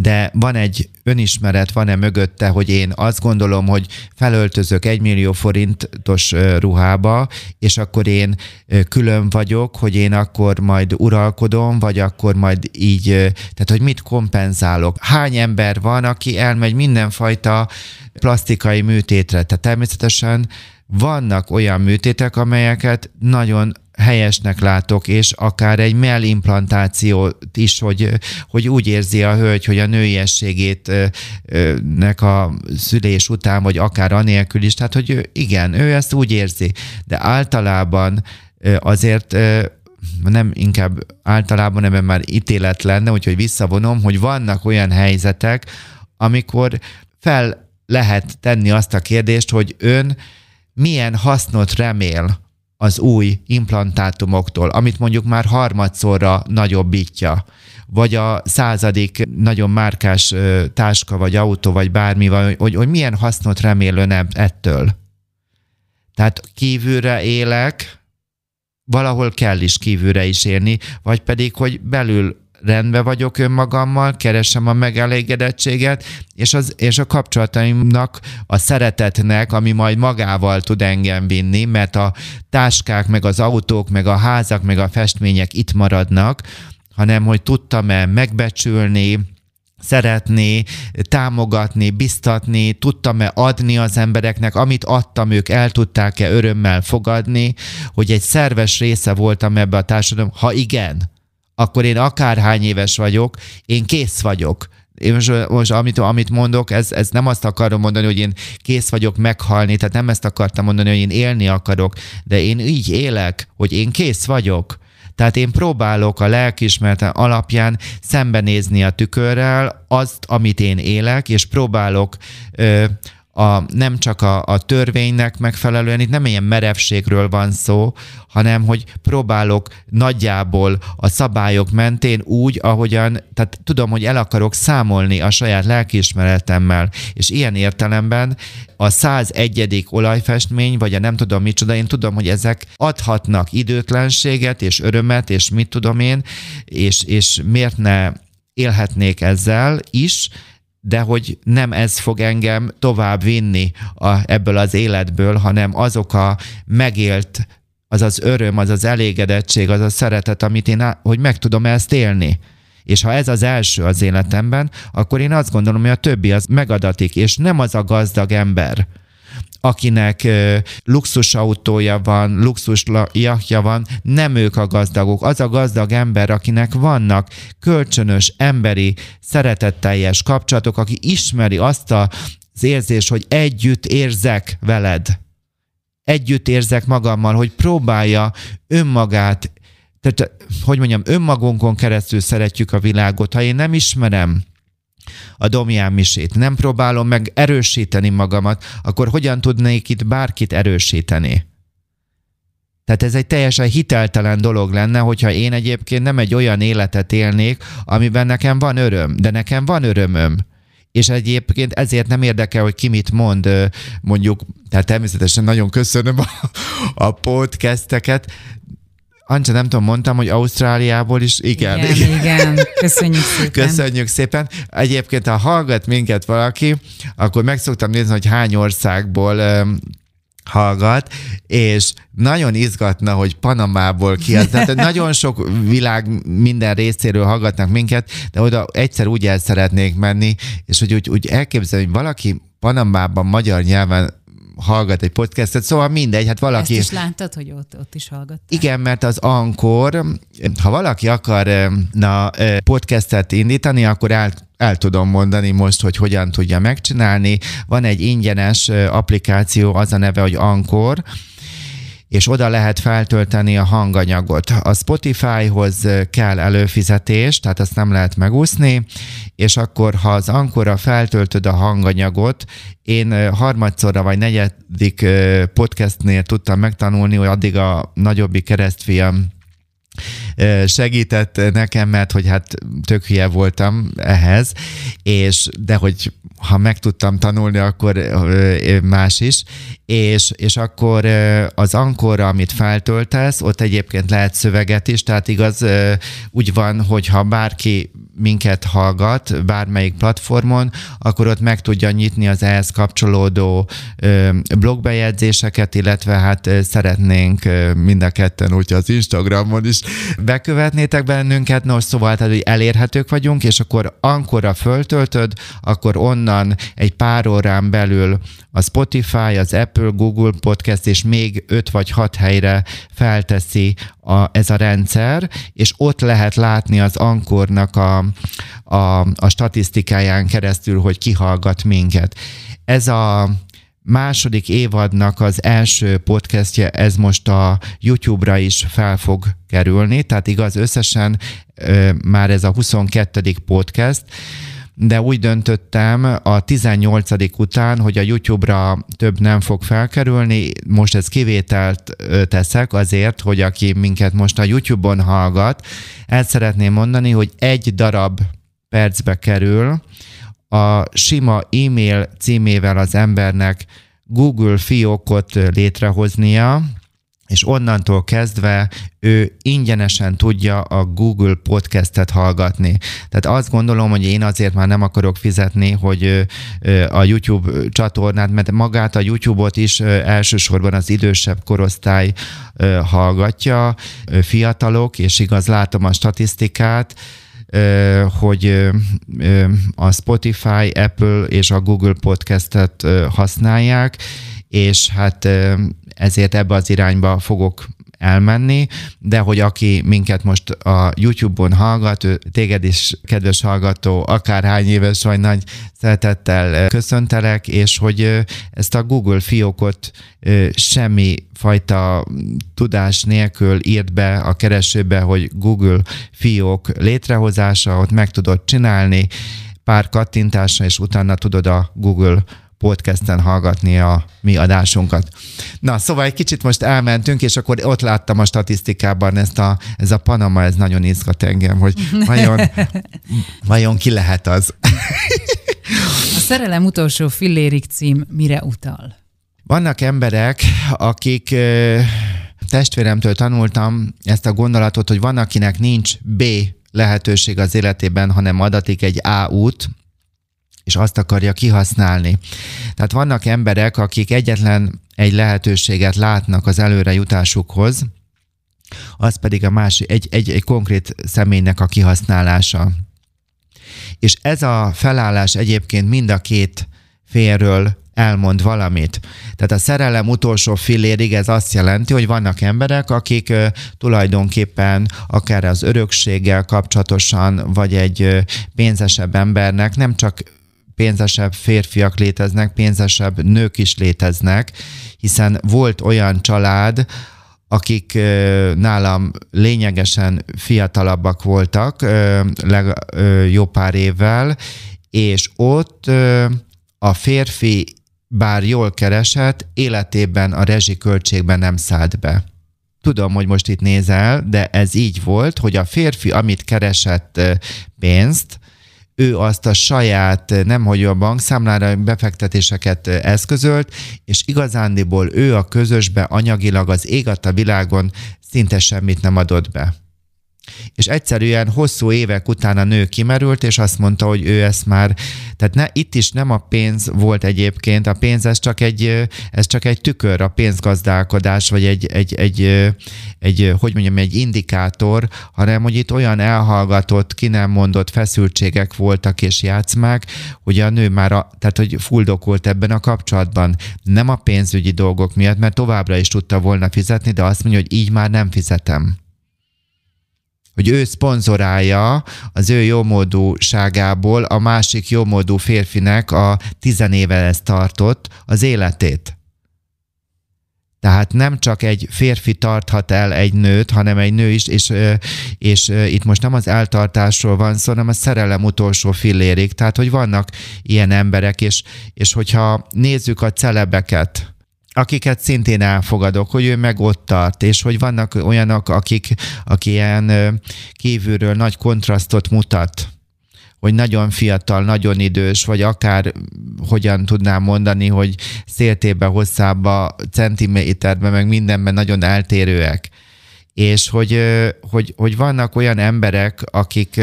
de van egy önismeret, van-e mögötte, hogy én azt gondolom, hogy felöltözök egy millió forintos ruhába, és akkor én külön vagyok, hogy én akkor majd uralkodom, vagy akkor majd így, tehát hogy mit kompenzálok. Hány ember van, aki elmegy mindenfajta plastikai műtétre, tehát természetesen vannak olyan műtétek, amelyeket nagyon helyesnek látok, és akár egy mellimplantációt is, hogy, hogy úgy érzi a hölgy, hogy a nőiességét nek a szülés után, vagy akár anélkül is, tehát hogy igen, ő ezt úgy érzi, de általában azért nem inkább általában ebben már ítélet lenne, úgyhogy visszavonom, hogy vannak olyan helyzetek, amikor fel lehet tenni azt a kérdést, hogy ön milyen hasznot remél az új implantátumoktól, amit mondjuk már harmadszorra nagyobbítja, vagy a századik nagyon márkás táska, vagy autó, vagy bármi, hogy, hogy milyen hasznot remél ön ettől. Tehát kívülre élek, valahol kell is kívülre is élni, vagy pedig, hogy belül rendben vagyok önmagammal, keresem a megelégedettséget, és, az, és a kapcsolataimnak, a szeretetnek, ami majd magával tud engem vinni, mert a táskák, meg az autók, meg a házak, meg a festmények itt maradnak, hanem hogy tudtam-e megbecsülni, szeretni, támogatni, biztatni, tudtam-e adni az embereknek, amit adtam, ők el tudták-e örömmel fogadni, hogy egy szerves része voltam ebbe a társadalom. Ha igen, akkor én akárhány éves vagyok, én kész vagyok. Én most, most amit, amit mondok, ez, ez nem azt akarom mondani, hogy én kész vagyok meghalni, tehát nem ezt akartam mondani, hogy én élni akarok, de én így élek, hogy én kész vagyok. Tehát én próbálok a lelkismereten alapján szembenézni a tükörrel azt, amit én élek, és próbálok ö, a, nem csak a, a törvénynek megfelelően, itt nem ilyen merevségről van szó, hanem hogy próbálok nagyjából a szabályok mentén úgy, ahogyan, tehát tudom, hogy el akarok számolni a saját lelkiismeretemmel, és ilyen értelemben a 101. olajfestmény, vagy a nem tudom micsoda, én tudom, hogy ezek adhatnak időtlenséget, és örömet, és mit tudom én, és, és miért ne élhetnék ezzel is, de hogy nem ez fog engem tovább vinni a, ebből az életből, hanem azok a megélt, az az öröm, az az elégedettség, az a szeretet, amit én, hogy meg tudom ezt élni. És ha ez az első az életemben, akkor én azt gondolom, hogy a többi az megadatik, és nem az a gazdag ember, akinek luxusautója van, luxus jachtja van, nem ők a gazdagok. Az a gazdag ember, akinek vannak kölcsönös, emberi, szeretetteljes kapcsolatok, aki ismeri azt az érzés, hogy együtt érzek veled. Együtt érzek magammal, hogy próbálja önmagát, tehát, hogy mondjam, önmagunkon keresztül szeretjük a világot. Ha én nem ismerem a Domján misét, nem próbálom meg erősíteni magamat, akkor hogyan tudnék itt bárkit erősíteni? Tehát ez egy teljesen hiteltelen dolog lenne, hogyha én egyébként nem egy olyan életet élnék, amiben nekem van öröm, de nekem van örömöm. És egyébként ezért nem érdekel, hogy ki mit mond, mondjuk, tehát természetesen nagyon köszönöm a, a podcasteket, Ancsa, nem tudom, mondtam, hogy Ausztráliából is, igen. Igen, igen. igen. köszönjük szépen. Köszönjük szépen. Egyébként, ha hallgat minket valaki, akkor meg szoktam nézni, hogy hány országból um, hallgat, és nagyon izgatna, hogy Panamából ki az. Tehát nagyon sok világ minden részéről hallgatnak minket, de oda egyszer úgy el szeretnék menni, és hogy úgy, úgy elképzelni, hogy valaki Panamában magyar nyelven hallgat egy podcastet, szóval mindegy, hát valaki... Ezt is láttad, hogy ott, ott is hallgat. Igen, mert az Ankor, ha valaki akar na, podcastet indítani, akkor el, el tudom mondani most, hogy hogyan tudja megcsinálni. Van egy ingyenes applikáció, az a neve, hogy Ankor, és oda lehet feltölteni a hanganyagot. A Spotifyhoz kell előfizetés, tehát azt nem lehet megúszni, és akkor, ha az ankora feltöltöd a hanganyagot, én harmadszorra vagy negyedik podcastnél tudtam megtanulni, hogy addig a nagyobbik keresztfiam segített nekem, mert hogy hát tök hülye voltam ehhez, és de hogy ha meg tudtam tanulni, akkor más is, és, és akkor az ankorra, amit feltöltesz, ott egyébként lehet szöveget is, tehát igaz, úgy van, hogy ha bárki minket hallgat bármelyik platformon, akkor ott meg tudja nyitni az ehhez kapcsolódó blogbejegyzéseket, illetve hát szeretnénk mind a ketten, úgyhogy az Instagramon is bekövetnétek bennünket, nos, szóval tehát, hogy elérhetők vagyunk, és akkor ankorra föltöltöd, akkor onnan egy pár órán belül a Spotify, az Apple, Google Podcast és még öt vagy hat helyre felteszi a, ez a rendszer, és ott lehet látni az ankornak a, a, a statisztikáján keresztül, hogy kihallgat minket. Ez a második évadnak az első podcastje, ez most a YouTube-ra is fel fog kerülni, tehát igaz, összesen ö, már ez a 22. podcast, de úgy döntöttem a 18. után, hogy a YouTube-ra több nem fog felkerülni. Most ez kivételt teszek azért, hogy aki minket most a YouTube-on hallgat, el szeretném mondani, hogy egy darab percbe kerül a sima e-mail címével az embernek Google fiókot létrehoznia, és onnantól kezdve ő ingyenesen tudja a Google podcastet hallgatni. Tehát azt gondolom, hogy én azért már nem akarok fizetni, hogy a YouTube csatornát, mert magát a YouTube-ot is elsősorban az idősebb korosztály hallgatja, fiatalok, és igaz, látom a statisztikát, hogy a Spotify, Apple és a Google podcastet használják, és hát ezért ebbe az irányba fogok elmenni, de hogy aki minket most a YouTube-on hallgat, ő, téged is, kedves hallgató, akárhány éves vagy nagy szeretettel köszöntelek, és hogy ezt a Google fiókot semmi fajta tudás nélkül írt be a keresőbe, hogy Google fiók létrehozása, ott meg tudod csinálni, pár kattintásra, és utána tudod a Google podcasten hallgatni a mi adásunkat. Na, szóval egy kicsit most elmentünk, és akkor ott láttam a statisztikában ezt a, ez a Panama, ez nagyon izgat engem, hogy vajon, vajon ki lehet az. A szerelem utolsó fillérik cím mire utal? Vannak emberek, akik testvéremtől tanultam ezt a gondolatot, hogy van, akinek nincs B lehetőség az életében, hanem adatik egy A út, és azt akarja kihasználni. Tehát vannak emberek, akik egyetlen egy lehetőséget látnak az előre jutásukhoz, az pedig a másik, egy, egy, egy konkrét személynek a kihasználása. És ez a felállás egyébként mind a két félről elmond valamit. Tehát a szerelem utolsó fillérig ez azt jelenti, hogy vannak emberek, akik tulajdonképpen akár az örökséggel kapcsolatosan, vagy egy pénzesebb embernek nem csak pénzesebb férfiak léteznek, pénzesebb nők is léteznek, hiszen volt olyan család, akik nálam lényegesen fiatalabbak voltak, jó pár évvel, és ott a férfi bár jól keresett, életében a rezsiköltségben nem szállt be. Tudom, hogy most itt nézel, de ez így volt, hogy a férfi, amit keresett pénzt, ő azt a saját, nemhogy a bankszámlára befektetéseket eszközölt, és igazándiból ő a közösbe anyagilag az ég a világon szinte semmit nem adott be és egyszerűen hosszú évek után a nő kimerült, és azt mondta, hogy ő ezt már, tehát ne, itt is nem a pénz volt egyébként, a pénz ez csak egy, ez csak egy tükör, a pénzgazdálkodás, vagy egy, egy, egy, egy, hogy mondjam, egy indikátor, hanem hogy itt olyan elhallgatott, ki nem mondott feszültségek voltak és játszmák, hogy a nő már, a, tehát hogy fuldokolt ebben a kapcsolatban. Nem a pénzügyi dolgok miatt, mert továbbra is tudta volna fizetni, de azt mondja, hogy így már nem fizetem hogy ő szponzorálja az ő jómódúságából a másik jómódú férfinek a tizenéve ezt tartott az életét. Tehát nem csak egy férfi tarthat el egy nőt, hanem egy nő is, és, és itt most nem az eltartásról van szó, hanem a szerelem utolsó fillérig. Tehát, hogy vannak ilyen emberek, és, és hogyha nézzük a celebeket, akiket szintén elfogadok, hogy ő meg ott tart, és hogy vannak olyanok, akik, akik ilyen kívülről nagy kontrasztot mutat, hogy nagyon fiatal, nagyon idős, vagy akár hogyan tudnám mondani, hogy széltébe, hosszába, centiméterben, meg mindenben nagyon eltérőek. És hogy, hogy, hogy vannak olyan emberek, akik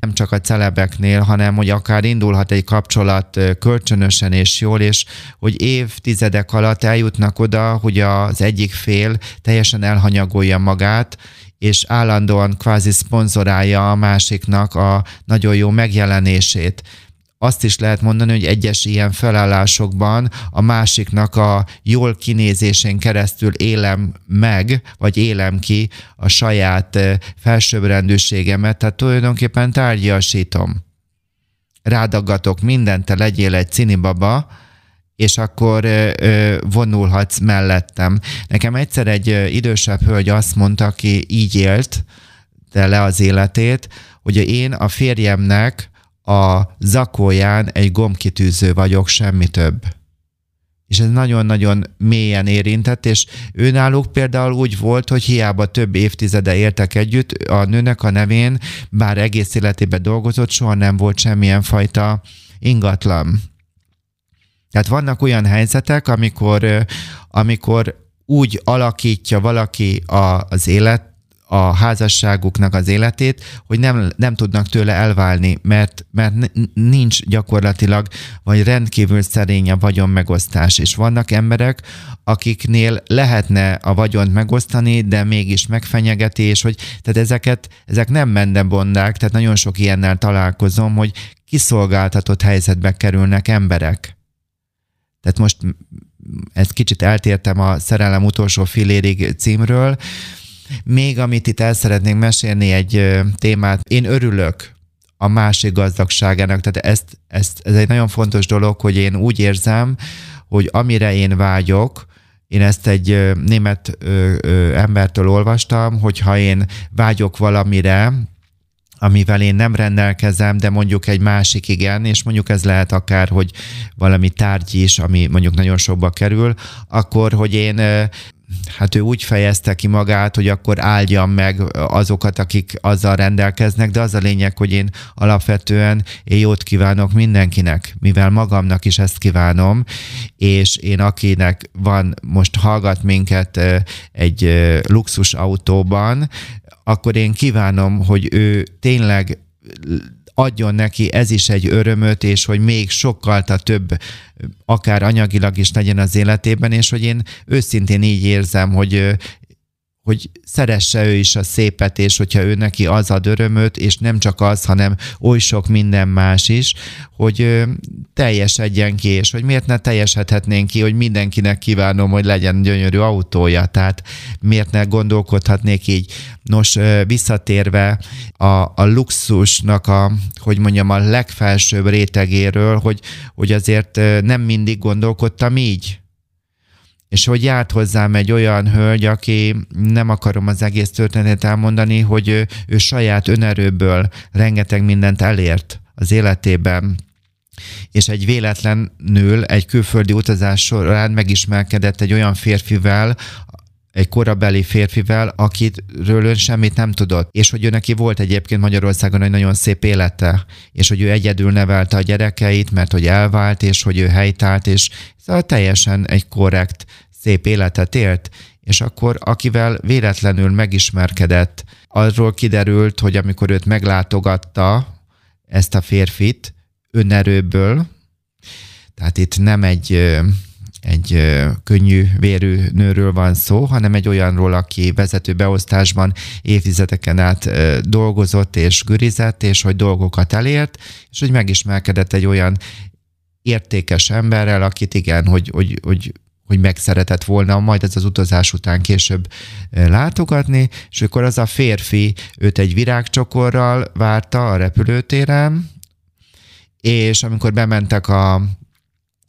nem csak a celebeknél, hanem hogy akár indulhat egy kapcsolat kölcsönösen és jól, és hogy évtizedek alatt eljutnak oda, hogy az egyik fél teljesen elhanyagolja magát, és állandóan kvázi szponzorálja a másiknak a nagyon jó megjelenését azt is lehet mondani, hogy egyes ilyen felállásokban a másiknak a jól kinézésén keresztül élem meg, vagy élem ki a saját felsőbbrendűségemet, tehát tulajdonképpen tárgyasítom. Rádaggatok mindent, te legyél egy cinibaba, és akkor vonulhatsz mellettem. Nekem egyszer egy idősebb hölgy azt mondta, aki így élt de le az életét, hogy én a férjemnek a zakóján egy gombkitűző vagyok, semmi több. És ez nagyon-nagyon mélyen érintett, és őnáluk például úgy volt, hogy hiába több évtizede értek együtt, a nőnek a nevén, bár egész életében dolgozott, soha nem volt semmilyen fajta ingatlan. Tehát vannak olyan helyzetek, amikor, amikor úgy alakítja valaki a, az élet, a házasságuknak az életét, hogy nem, nem tudnak tőle elválni, mert, mert nincs gyakorlatilag, vagy rendkívül szerény a vagyon megosztás. És vannak emberek, akiknél lehetne a vagyont megosztani, de mégis megfenyegeti, és hogy tehát ezeket, ezek nem mendebondák, tehát nagyon sok ilyennel találkozom, hogy kiszolgáltatott helyzetbe kerülnek emberek. Tehát most ezt kicsit eltértem a Szerelem utolsó filérig címről, még amit itt el szeretnénk mesélni egy témát, én örülök a másik gazdagságának, tehát ezt, ezt, ez egy nagyon fontos dolog, hogy én úgy érzem, hogy amire én vágyok, én ezt egy német ö, ö, embertől olvastam, hogy ha én vágyok valamire, amivel én nem rendelkezem, de mondjuk egy másik igen, és mondjuk ez lehet akár, hogy valami tárgy is, ami mondjuk nagyon sokba kerül, akkor, hogy én hát ő úgy fejezte ki magát, hogy akkor áldjam meg azokat, akik azzal rendelkeznek, de az a lényeg, hogy én alapvetően én jót kívánok mindenkinek, mivel magamnak is ezt kívánom, és én akinek van, most hallgat minket egy luxus autóban, akkor én kívánom, hogy ő tényleg adjon neki ez is egy örömöt, és hogy még sokkal több, akár anyagilag is legyen az életében, és hogy én őszintén így érzem, hogy hogy szeresse ő is a szépet, és hogyha ő neki az ad örömöt, és nem csak az, hanem oly sok minden más is, hogy teljesedjen ki, és hogy miért ne teljesedhetnénk ki, hogy mindenkinek kívánom, hogy legyen gyönyörű autója, tehát miért ne gondolkodhatnék így. Nos, visszatérve a, a luxusnak a, hogy mondjam, a legfelsőbb rétegéről, hogy, hogy azért nem mindig gondolkodtam így és hogy járt hozzám egy olyan hölgy, aki nem akarom az egész történetet elmondani, hogy ő, ő saját önerőből rengeteg mindent elért az életében, és egy véletlenül egy külföldi utazás során megismerkedett egy olyan férfivel, egy korabeli férfivel, akitről ön semmit nem tudott, és hogy ő neki volt egyébként Magyarországon egy nagyon szép élete, és hogy ő egyedül nevelte a gyerekeit, mert hogy elvált, és hogy ő helytált, és szóval teljesen egy korrekt, szép életet élt, és akkor akivel véletlenül megismerkedett, arról kiderült, hogy amikor őt meglátogatta, ezt a férfit, önerőből, tehát itt nem egy egy könnyű vérű nőről van szó, hanem egy olyanról, aki vezető beosztásban évtizedeken át dolgozott és gürizett, és hogy dolgokat elért, és hogy megismerkedett egy olyan értékes emberrel, akit igen, hogy, hogy, hogy hogy megszeretett volna majd ez az utazás után később látogatni, és akkor az a férfi őt egy virágcsokorral várta a repülőtéren, és amikor bementek a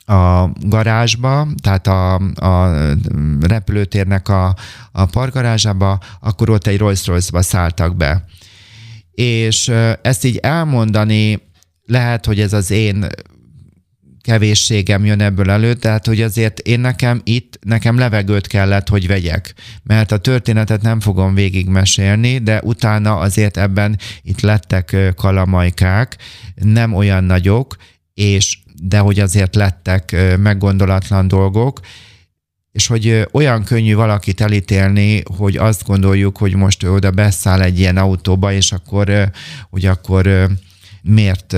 a garázsba, tehát a, a repülőtérnek a, a parkgarázsába, akkor ott egy Rolls-Royce-ba szálltak be. És ezt így elmondani, lehet, hogy ez az én kevésségem jön ebből elő, tehát hogy azért én nekem itt, nekem levegőt kellett, hogy vegyek, mert a történetet nem fogom végigmesélni, de utána azért ebben itt lettek kalamajkák, nem olyan nagyok, és de hogy azért lettek meggondolatlan dolgok, és hogy olyan könnyű valakit elítélni, hogy azt gondoljuk, hogy most oda beszáll egy ilyen autóba, és akkor, hogy akkor miért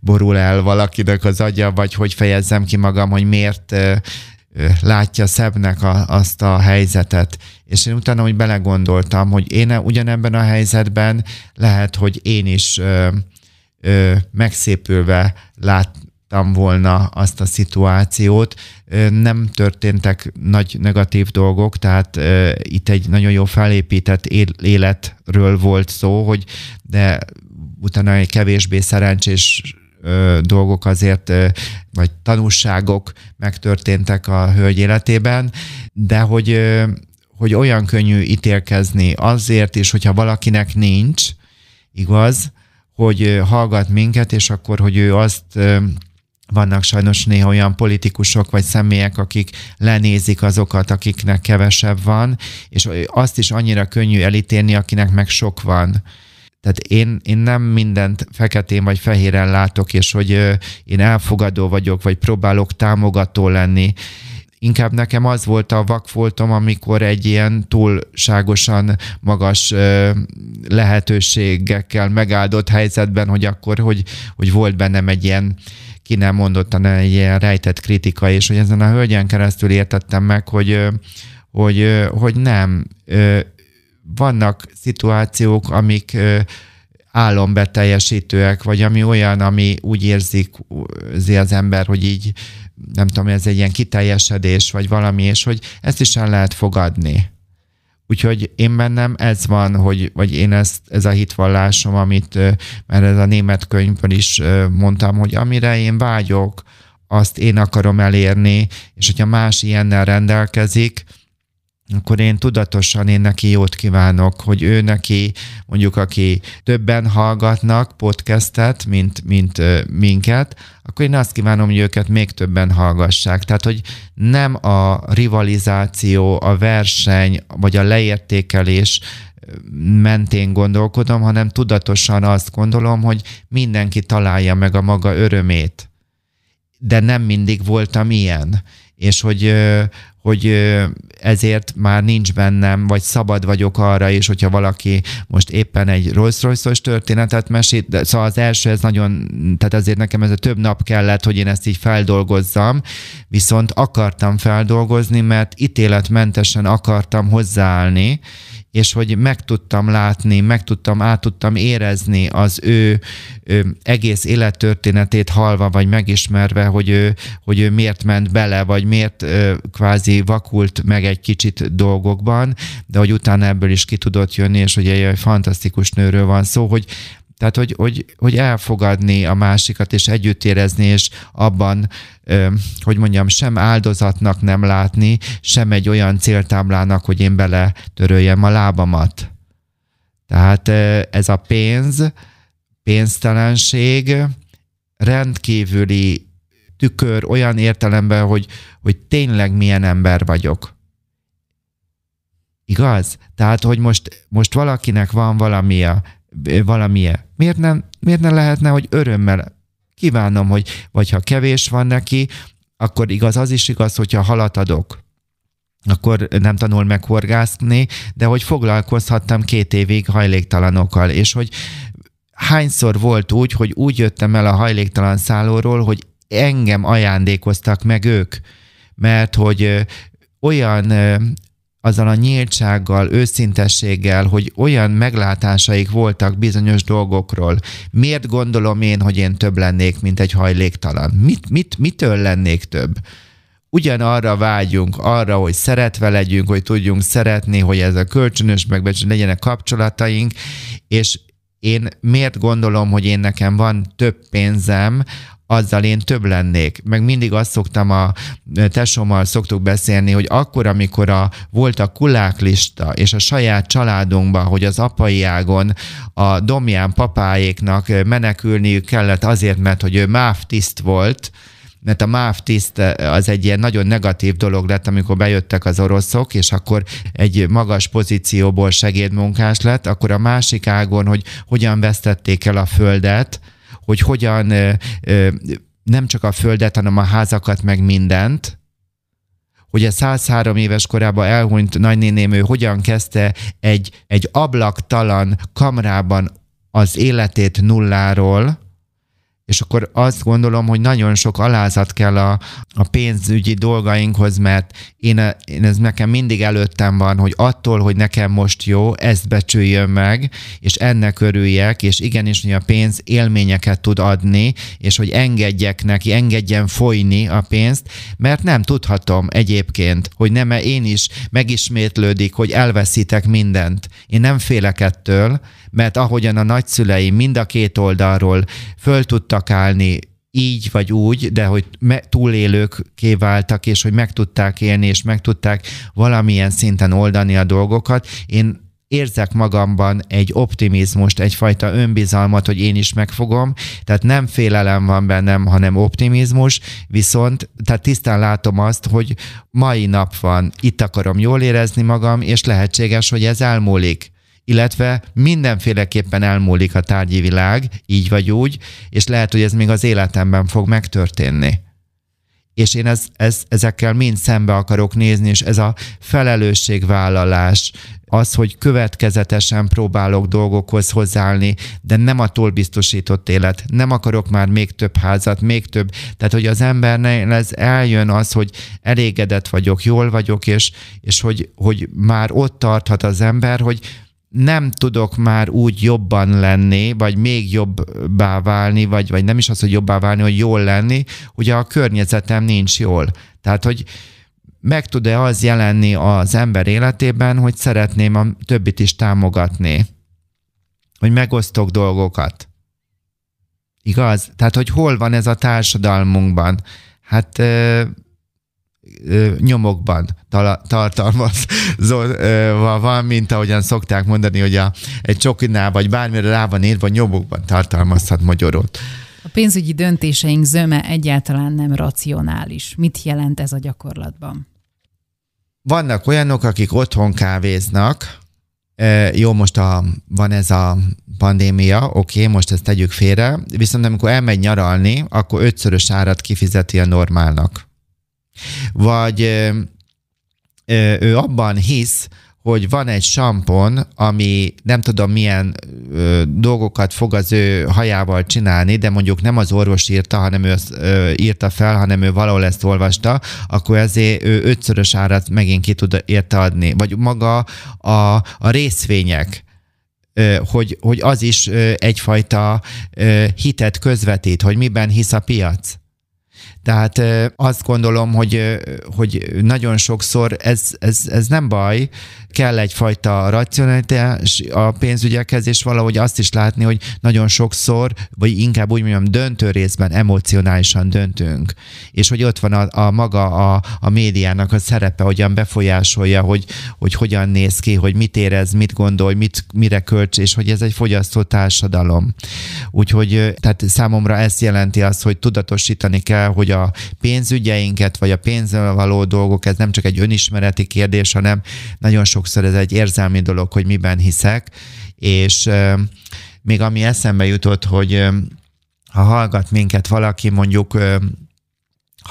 borul el valakinek az agya, vagy hogy fejezzem ki magam, hogy miért látja szebbnek a, azt a helyzetet. És én utána hogy belegondoltam, hogy én ugyanebben a helyzetben lehet, hogy én is ö, ö, megszépülve lát, volna azt a szituációt. Nem történtek nagy negatív dolgok, tehát itt egy nagyon jó felépített életről volt szó, hogy de utána egy kevésbé szerencsés dolgok azért, vagy tanúságok megtörténtek a hölgy életében, de hogy, hogy olyan könnyű ítélkezni azért is, hogyha valakinek nincs, igaz, hogy hallgat minket, és akkor, hogy ő azt vannak sajnos néha olyan politikusok vagy személyek, akik lenézik azokat, akiknek kevesebb van, és azt is annyira könnyű elítélni, akinek meg sok van. Tehát én, én nem mindent feketén vagy fehéren látok, és hogy én elfogadó vagyok, vagy próbálok támogató lenni. Inkább nekem az volt a vakfoltom, amikor egy ilyen túlságosan magas lehetőségekkel megáldott helyzetben, hogy akkor, hogy, hogy volt bennem egy ilyen ki nem mondottan egy ilyen rejtett kritika, és hogy ezen a hölgyen keresztül értettem meg, hogy, hogy, hogy nem. Vannak szituációk, amik álombeteljesítőek, vagy ami olyan, ami úgy érzik az ember, hogy így nem tudom, ez egy ilyen kiteljesedés, vagy valami, és hogy ezt is el lehet fogadni. Úgyhogy én bennem ez van, hogy, vagy én ezt, ez a hitvallásom, amit, mert ez a német könyvben is mondtam, hogy amire én vágyok, azt én akarom elérni, és hogyha más ilyennel rendelkezik, akkor én tudatosan én neki jót kívánok, hogy ő neki, mondjuk aki többen hallgatnak podcastet, mint, mint ö, minket, akkor én azt kívánom, hogy őket még többen hallgassák. Tehát, hogy nem a rivalizáció, a verseny, vagy a leértékelés mentén gondolkodom, hanem tudatosan azt gondolom, hogy mindenki találja meg a maga örömét. De nem mindig voltam ilyen. És hogy, hogy ezért már nincs bennem, vagy szabad vagyok arra is, hogyha valaki most éppen egy Rolls royce történetet mesít, de, szóval az első ez nagyon, tehát azért nekem ez a több nap kellett, hogy én ezt így feldolgozzam, viszont akartam feldolgozni, mert ítéletmentesen akartam hozzáállni, és hogy meg tudtam látni, meg tudtam, át tudtam érezni az ő, ő egész élettörténetét halva, vagy megismerve, hogy ő, hogy ő miért ment bele, vagy miért ö, kvázi vakult meg egy kicsit dolgokban, de hogy utána ebből is ki tudott jönni, és hogy egy fantasztikus nőről van szó, hogy tehát, hogy, hogy, hogy elfogadni a másikat, és együtt érezni, és abban, hogy mondjam, sem áldozatnak nem látni, sem egy olyan céltáblának, hogy én bele töröljem a lábamat. Tehát ez a pénz, pénztelenség rendkívüli tükör olyan értelemben, hogy, hogy tényleg milyen ember vagyok. Igaz? Tehát, hogy most, most valakinek van valamilyen, valamilyen Miért nem, miért nem lehetne, hogy örömmel kívánom, hogy vagy ha kevés van neki, akkor igaz, az is igaz, hogyha halat adok, akkor nem tanul meg horgászni, de hogy foglalkozhattam két évig hajléktalanokkal, és hogy hányszor volt úgy, hogy úgy jöttem el a hajléktalan szállóról, hogy engem ajándékoztak meg ők, mert hogy olyan azzal a nyíltsággal, őszintességgel, hogy olyan meglátásaik voltak bizonyos dolgokról. Miért gondolom én, hogy én több lennék, mint egy hajléktalan? Mit, mit, mitől lennék több? Ugyanarra vágyunk, arra, hogy szeretve legyünk, hogy tudjunk szeretni, hogy ez a kölcsönös megbecsülés legyenek kapcsolataink, és én miért gondolom, hogy én nekem van több pénzem, azzal én több lennék. Meg mindig azt szoktam a tesómmal szoktuk beszélni, hogy akkor, amikor a, volt a kuláklista, és a saját családunkban, hogy az apai ágon a domján papáéknak menekülniük kellett azért, mert hogy ő MÁV tiszt volt, mert a MÁV tiszt az egy ilyen nagyon negatív dolog lett, amikor bejöttek az oroszok, és akkor egy magas pozícióból segédmunkás lett, akkor a másik ágon, hogy hogyan vesztették el a földet, hogy hogyan nem csak a földet, hanem a házakat, meg mindent, hogy a 103 éves korában elhunyt nagynéném, ő hogyan kezdte egy, egy ablaktalan kamrában az életét nulláról, és akkor azt gondolom, hogy nagyon sok alázat kell a, a pénzügyi dolgainkhoz, mert én, én ez nekem mindig előttem van, hogy attól, hogy nekem most jó, ezt becsüljön meg, és ennek örüljek, és igenis, hogy a pénz élményeket tud adni, és hogy engedjek neki, engedjen folyni a pénzt, mert nem tudhatom egyébként, hogy nem én is megismétlődik, hogy elveszítek mindent. Én nem félek ettől, mert ahogyan a nagyszüleim mind a két oldalról föl tudtak állni így vagy úgy, de hogy túlélők kiváltak, és hogy meg tudták élni, és meg tudták valamilyen szinten oldani a dolgokat. Én érzek magamban egy optimizmust, egyfajta önbizalmat, hogy én is megfogom, tehát nem félelem van bennem, hanem optimizmus, viszont tehát tisztán látom azt, hogy mai nap van, itt akarom jól érezni magam, és lehetséges, hogy ez elmúlik illetve mindenféleképpen elmúlik a tárgyi világ, így vagy úgy, és lehet, hogy ez még az életemben fog megtörténni. És én ez, ez, ezekkel mind szembe akarok nézni, és ez a felelősségvállalás, az, hogy következetesen próbálok dolgokhoz hozzáállni, de nem a túl biztosított élet. Nem akarok már még több házat, még több. Tehát, hogy az embernél ez eljön az, hogy elégedett vagyok, jól vagyok, és, és hogy, hogy már ott tarthat az ember, hogy nem tudok már úgy jobban lenni, vagy még jobbá válni, vagy, vagy nem is az, hogy jobbá válni, hogy jól lenni, ugye a környezetem nincs jól. Tehát, hogy meg tud-e az jelenni az ember életében, hogy szeretném a többit is támogatni, hogy megosztok dolgokat. Igaz? Tehát, hogy hol van ez a társadalmunkban? Hát nyomokban tartalmazva van, mint ahogyan szokták mondani, hogy a, egy csokinál vagy bármire rá van írva, nyomokban tartalmazhat magyarot. A pénzügyi döntéseink zöme egyáltalán nem racionális. Mit jelent ez a gyakorlatban? Vannak olyanok, akik otthon kávéznak, jó, most a, van ez a pandémia, oké, okay, most ezt tegyük félre, viszont amikor elmegy nyaralni, akkor ötszörös árat kifizeti a normálnak. Vagy ő abban hisz, hogy van egy sampon, ami nem tudom milyen ö, dolgokat fog az ő hajával csinálni, de mondjuk nem az orvos írta, hanem ő ö, írta fel, hanem ő valahol ezt olvasta, akkor ezért ő ötszörös árat megint ki tud érte adni. Vagy maga a, a részvények, hogy, hogy az is egyfajta hitet közvetít, hogy miben hisz a piac. Tehát azt gondolom, hogy, hogy nagyon sokszor ez, ez, ez nem baj, kell egyfajta racionalitás a pénzügyekhez, és valahogy azt is látni, hogy nagyon sokszor, vagy inkább úgy mondjam, döntő részben emocionálisan döntünk. És hogy ott van a, a maga a, a médiának a szerepe, hogyan befolyásolja, hogy, hogy hogyan néz ki, hogy mit érez, mit gondol, mit, mire költs, és hogy ez egy fogyasztó társadalom. Úgyhogy tehát számomra ezt jelenti azt, hogy tudatosítani kell, hogy a pénzügyeinket, vagy a pénzzel való dolgok, ez nem csak egy önismereti kérdés, hanem nagyon sokszor ez egy érzelmi dolog, hogy miben hiszek, és még ami eszembe jutott, hogy ha hallgat minket valaki mondjuk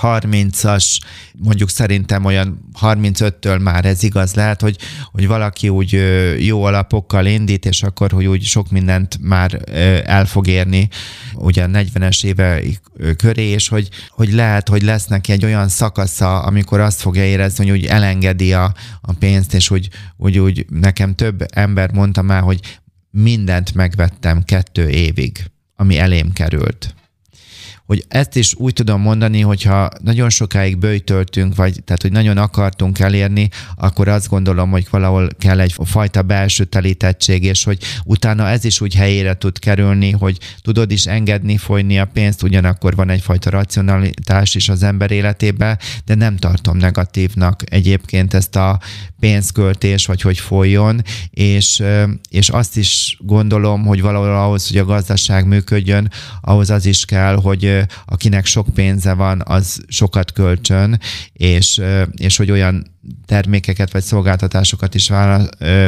30-as, mondjuk szerintem olyan 35-től már ez igaz lehet, hogy, hogy valaki úgy jó alapokkal indít, és akkor, hogy úgy sok mindent már el fog érni ugye a 40-es éve köré, és hogy, hogy lehet, hogy lesz neki egy olyan szakasza, amikor azt fogja érezni, hogy úgy elengedi a, a pénzt, és úgy, úgy, úgy nekem több ember mondta már, hogy mindent megvettem kettő évig, ami elém került hogy ezt is úgy tudom mondani, hogyha nagyon sokáig bőjtöltünk, vagy tehát, hogy nagyon akartunk elérni, akkor azt gondolom, hogy valahol kell egy fajta belső telítettség, és hogy utána ez is úgy helyére tud kerülni, hogy tudod is engedni folyni a pénzt, ugyanakkor van egyfajta racionalitás is az ember életében, de nem tartom negatívnak egyébként ezt a pénzköltés, vagy hogy folyjon, és, és azt is gondolom, hogy valahol ahhoz, hogy a gazdaság működjön, ahhoz az is kell, hogy akinek sok pénze van, az sokat kölcsön, és, és hogy olyan termékeket vagy szolgáltatásokat is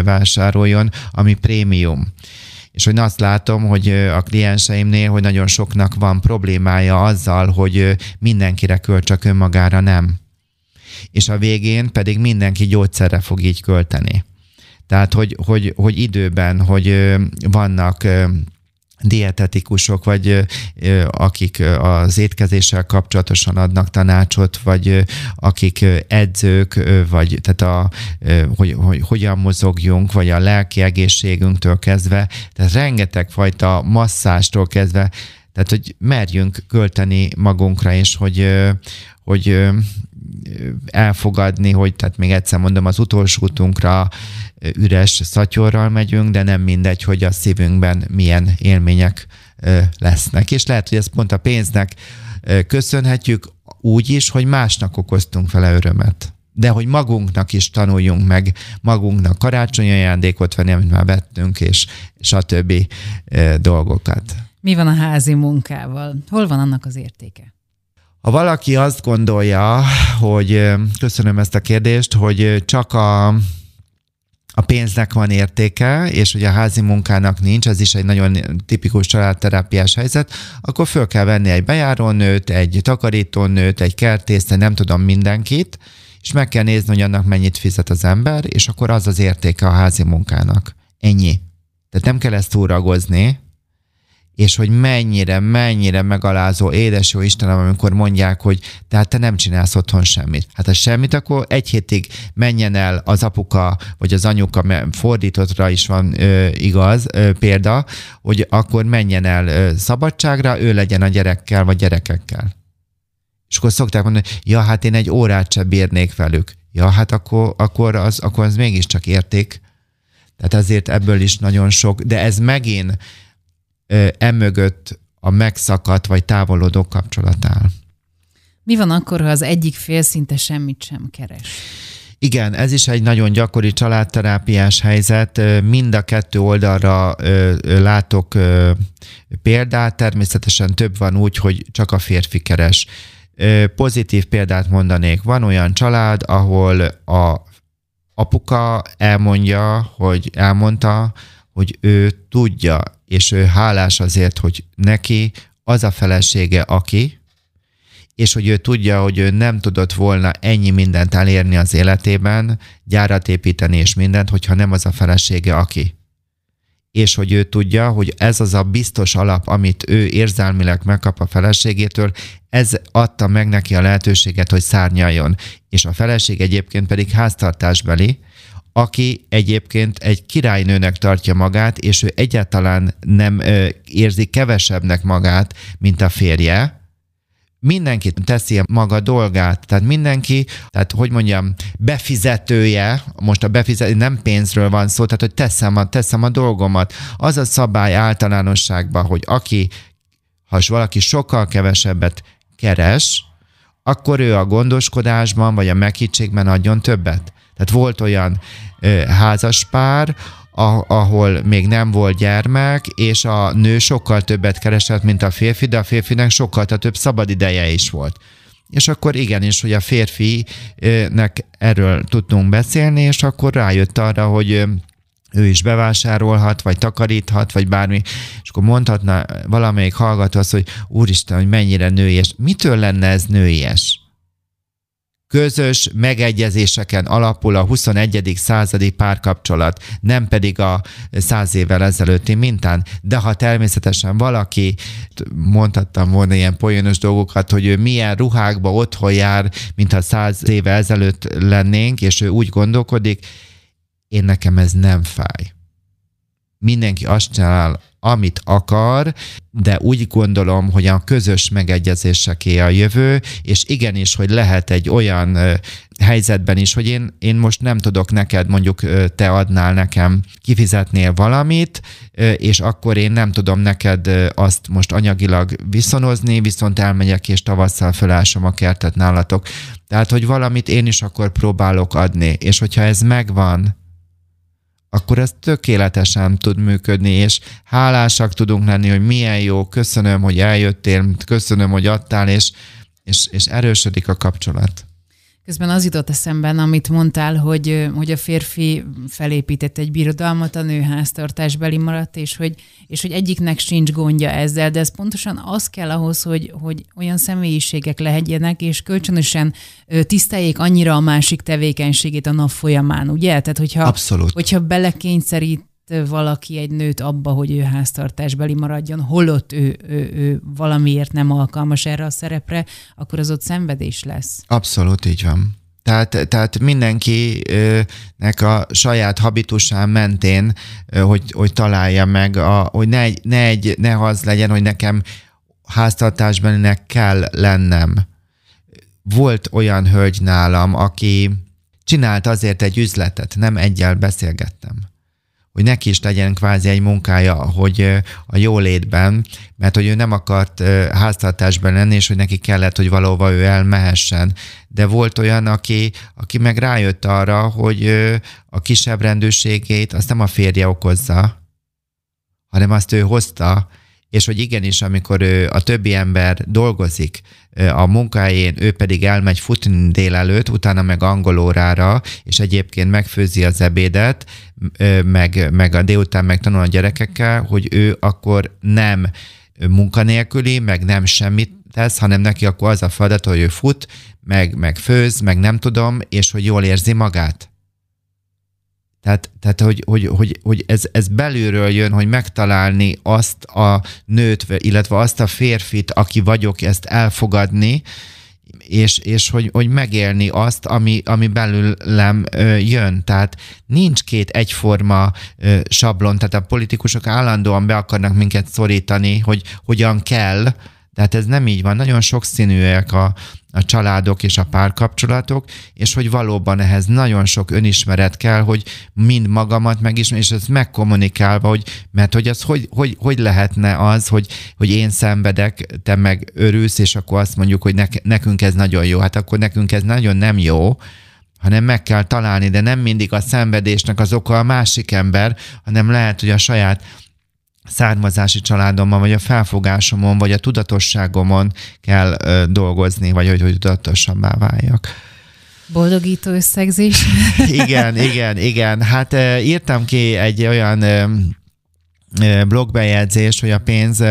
vásároljon, ami prémium. És hogy azt látom, hogy a klienseimnél, hogy nagyon soknak van problémája azzal, hogy mindenkire költ, csak önmagára nem. És a végén pedig mindenki gyógyszerre fog így költeni. Tehát, hogy, hogy, hogy időben, hogy vannak dietetikusok, vagy akik az étkezéssel kapcsolatosan adnak tanácsot, vagy akik edzők, vagy tehát a, hogy, hogy hogyan mozogjunk, vagy a lelki egészségünktől kezdve, tehát rengeteg fajta masszástól kezdve, tehát hogy merjünk költeni magunkra, és hogy, hogy elfogadni, hogy tehát még egyszer mondom, az utolsó útunkra üres szatyorral megyünk, de nem mindegy, hogy a szívünkben milyen élmények lesznek. És lehet, hogy ezt pont a pénznek köszönhetjük úgy is, hogy másnak okoztunk vele örömet. De hogy magunknak is tanuljunk meg, magunknak karácsonyi ajándékot venni, amit már vettünk, és stb. dolgokat. Mi van a házi munkával? Hol van annak az értéke? Ha valaki azt gondolja, hogy köszönöm ezt a kérdést, hogy csak a a pénznek van értéke, és hogy a házi munkának nincs, ez is egy nagyon tipikus családterápiás helyzet, akkor föl kell venni egy bejárónőt, egy takarítónőt, egy kertészt, nem tudom mindenkit, és meg kell nézni, hogy annak mennyit fizet az ember, és akkor az az értéke a házi munkának. Ennyi. Tehát nem kell ezt túragozni, és hogy mennyire, mennyire megalázó, édes jó Istenem, amikor mondják, hogy tehát te nem csinálsz otthon semmit. Hát ha semmit, akkor egy hétig menjen el az apuka, vagy az anyuka, mert fordítottra is van ö, igaz ö, példa, hogy akkor menjen el ö, szabadságra, ő legyen a gyerekkel, vagy gyerekekkel. És akkor szokták mondani, ja, hát én egy órát sem bírnék velük. Ja, hát akkor, akkor, az, akkor az mégiscsak érték. Tehát ezért ebből is nagyon sok, de ez megint emögött a megszakadt vagy távolodó kapcsolat áll. Mi van akkor, ha az egyik fél szinte semmit sem keres? Igen, ez is egy nagyon gyakori családterápiás helyzet. Mind a kettő oldalra látok példát, természetesen több van úgy, hogy csak a férfi keres. Pozitív példát mondanék. Van olyan család, ahol a apuka elmondja, hogy elmondta, hogy ő tudja, és ő hálás azért, hogy neki az a felesége, aki, és hogy ő tudja, hogy ő nem tudott volna ennyi mindent elérni az életében, gyárat építeni és mindent, hogyha nem az a felesége, aki. És hogy ő tudja, hogy ez az a biztos alap, amit ő érzelmileg megkap a feleségétől, ez adta meg neki a lehetőséget, hogy szárnyaljon. És a feleség egyébként pedig háztartásbeli, aki egyébként egy királynőnek tartja magát, és ő egyáltalán nem érzi kevesebbnek magát, mint a férje, mindenki teszi maga dolgát, tehát mindenki, tehát hogy mondjam, befizetője, most a befizető nem pénzről van szó, tehát hogy teszem a, teszem a dolgomat. Az a szabály általánosságban, hogy aki, ha valaki sokkal kevesebbet keres, akkor ő a gondoskodásban vagy a meghittségben adjon többet. Tehát volt olyan ö, házaspár, ahol még nem volt gyermek, és a nő sokkal többet keresett, mint a férfi, de a férfinek sokkal több szabad ideje is volt. És akkor igenis, hogy a férfinek erről tudtunk beszélni, és akkor rájött arra, hogy ő is bevásárolhat, vagy takaríthat, vagy bármi, és akkor mondhatna valamelyik hallgató azt, hogy úristen, hogy mennyire nőies. Mitől lenne ez nőies? Közös megegyezéseken alapul a 21. századi párkapcsolat, nem pedig a száz évvel ezelőtti mintán. De ha természetesen valaki, mondhattam volna ilyen poénos dolgokat, hogy ő milyen ruhákba otthon jár, mintha száz éve ezelőtt lennénk, és ő úgy gondolkodik, én nekem ez nem fáj. Mindenki azt csinál, amit akar, de úgy gondolom, hogy a közös megegyezéseké a jövő, és igenis, hogy lehet egy olyan helyzetben is, hogy én, én most nem tudok neked, mondjuk te adnál nekem, kifizetnél valamit, és akkor én nem tudom neked azt most anyagilag viszonozni, viszont elmegyek és tavasszal felásom a kertet nálatok. Tehát, hogy valamit én is akkor próbálok adni, és hogyha ez megvan, akkor ez tökéletesen tud működni, és hálásak tudunk lenni, hogy milyen jó, köszönöm, hogy eljöttél, köszönöm, hogy adtál, és, és, és erősödik a kapcsolat. Közben az jutott eszembe, amit mondtál, hogy, hogy a férfi felépített egy birodalmat, a nő háztartásbeli maradt, és hogy, és hogy egyiknek sincs gondja ezzel, de ez pontosan az kell ahhoz, hogy, hogy olyan személyiségek lehetjenek, és kölcsönösen tiszteljék annyira a másik tevékenységét a nap folyamán, ugye? Tehát, hogyha, Abszolút. hogyha belekényszerít valaki egy nőt abba, hogy ő háztartásbeli maradjon, holott ő, ő, ő valamiért nem alkalmas erre a szerepre, akkor az ott szenvedés lesz. Abszolút így van. Tehát, tehát mindenkinek a saját habitusán mentén, hogy, hogy találja meg, a, hogy ne, egy, ne, egy, ne az legyen, hogy nekem háztartásbelinek kell lennem. Volt olyan hölgy nálam, aki csinált azért egy üzletet, nem egyel beszélgettem hogy neki is legyen kvázi egy munkája, hogy a jólétben, mert hogy ő nem akart háztartásban lenni, és hogy neki kellett, hogy valóban ő elmehessen. De volt olyan, aki, aki meg rájött arra, hogy a kisebb rendőrségét azt nem a férje okozza, hanem azt ő hozta, és hogy igenis, amikor ő, a többi ember dolgozik a munkájén, ő pedig elmegy futni délelőtt, utána meg angolórára, és egyébként megfőzi az ebédet, meg, meg a délután megtanul a gyerekekkel, hogy ő akkor nem munkanélküli, meg nem semmit tesz, hanem neki akkor az a feladat, hogy ő fut, meg, meg főz, meg nem tudom, és hogy jól érzi magát. Tehát, tehát hogy, hogy, hogy, hogy ez, ez belülről jön, hogy megtalálni azt a nőt, illetve azt a férfit, aki vagyok, ezt elfogadni, és, és hogy, hogy megélni azt, ami, ami belőlem jön. Tehát nincs két egyforma sablon, tehát a politikusok állandóan be akarnak minket szorítani, hogy hogyan kell, Tehát ez nem így van. Nagyon sokszínűek a, a családok és a párkapcsolatok, és hogy valóban ehhez nagyon sok önismeret kell, hogy mind magamat megismerni, és ez megkommunikálva, hogy, mert hogy az hogy, hogy, hogy lehetne az, hogy, hogy én szenvedek, te meg örülsz, és akkor azt mondjuk, hogy nek, nekünk ez nagyon jó. Hát akkor nekünk ez nagyon nem jó, hanem meg kell találni, de nem mindig a szenvedésnek az oka a másik ember, hanem lehet, hogy a saját származási családomban, vagy a felfogásomon, vagy a tudatosságomon kell ö, dolgozni, vagy hogy, hogy tudatosabbá váljak. Boldogító összegzés. igen, igen, igen. Hát ö, írtam ki egy olyan ö, blogbejegyzést, hogy a pénz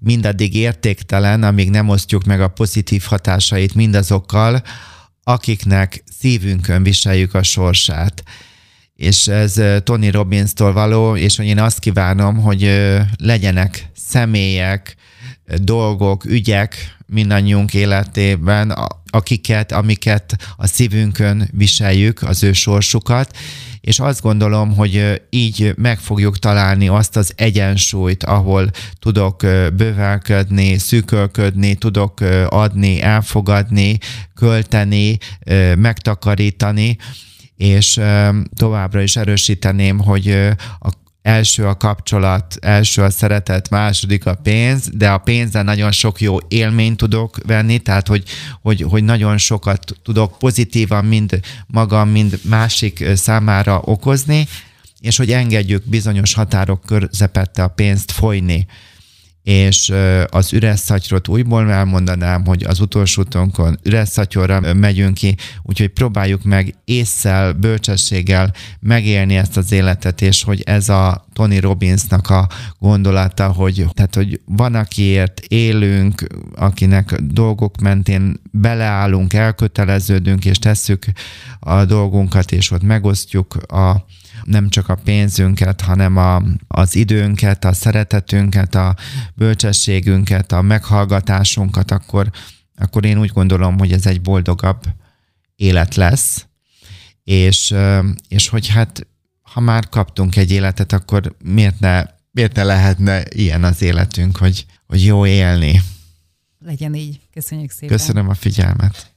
mindaddig értéktelen, amíg nem osztjuk meg a pozitív hatásait mindazokkal, akiknek szívünkön viseljük a sorsát és ez Tony Robbins-tól való, és hogy én azt kívánom, hogy legyenek személyek, dolgok, ügyek mindannyiunk életében, akiket, amiket a szívünkön viseljük, az ő sorsukat, és azt gondolom, hogy így meg fogjuk találni azt az egyensúlyt, ahol tudok bővelködni, szűkölködni, tudok adni, elfogadni, költeni, megtakarítani, és továbbra is erősíteném, hogy a első a kapcsolat, első a szeretet, második a pénz, de a pénzzel nagyon sok jó élményt tudok venni, tehát hogy, hogy, hogy nagyon sokat tudok pozitívan mind magam, mind másik számára okozni, és hogy engedjük bizonyos határok közepette a pénzt folyni és az üres szatyrot újból elmondanám, hogy az utolsó utonkon üres szatyorra megyünk ki, úgyhogy próbáljuk meg észszel, bölcsességgel megélni ezt az életet, és hogy ez a Tony Robbinsnak a gondolata, hogy, tehát, hogy van, akiért élünk, akinek dolgok mentén beleállunk, elköteleződünk, és tesszük a dolgunkat, és ott megosztjuk a nem csak a pénzünket, hanem a, az időnket, a szeretetünket, a bölcsességünket, a meghallgatásunkat, akkor, akkor én úgy gondolom, hogy ez egy boldogabb élet lesz, és, és hogy hát ha már kaptunk egy életet, akkor miért ne, miért ne lehetne ilyen az életünk, hogy, hogy jó élni. Legyen így. Köszönjük szépen. Köszönöm a figyelmet.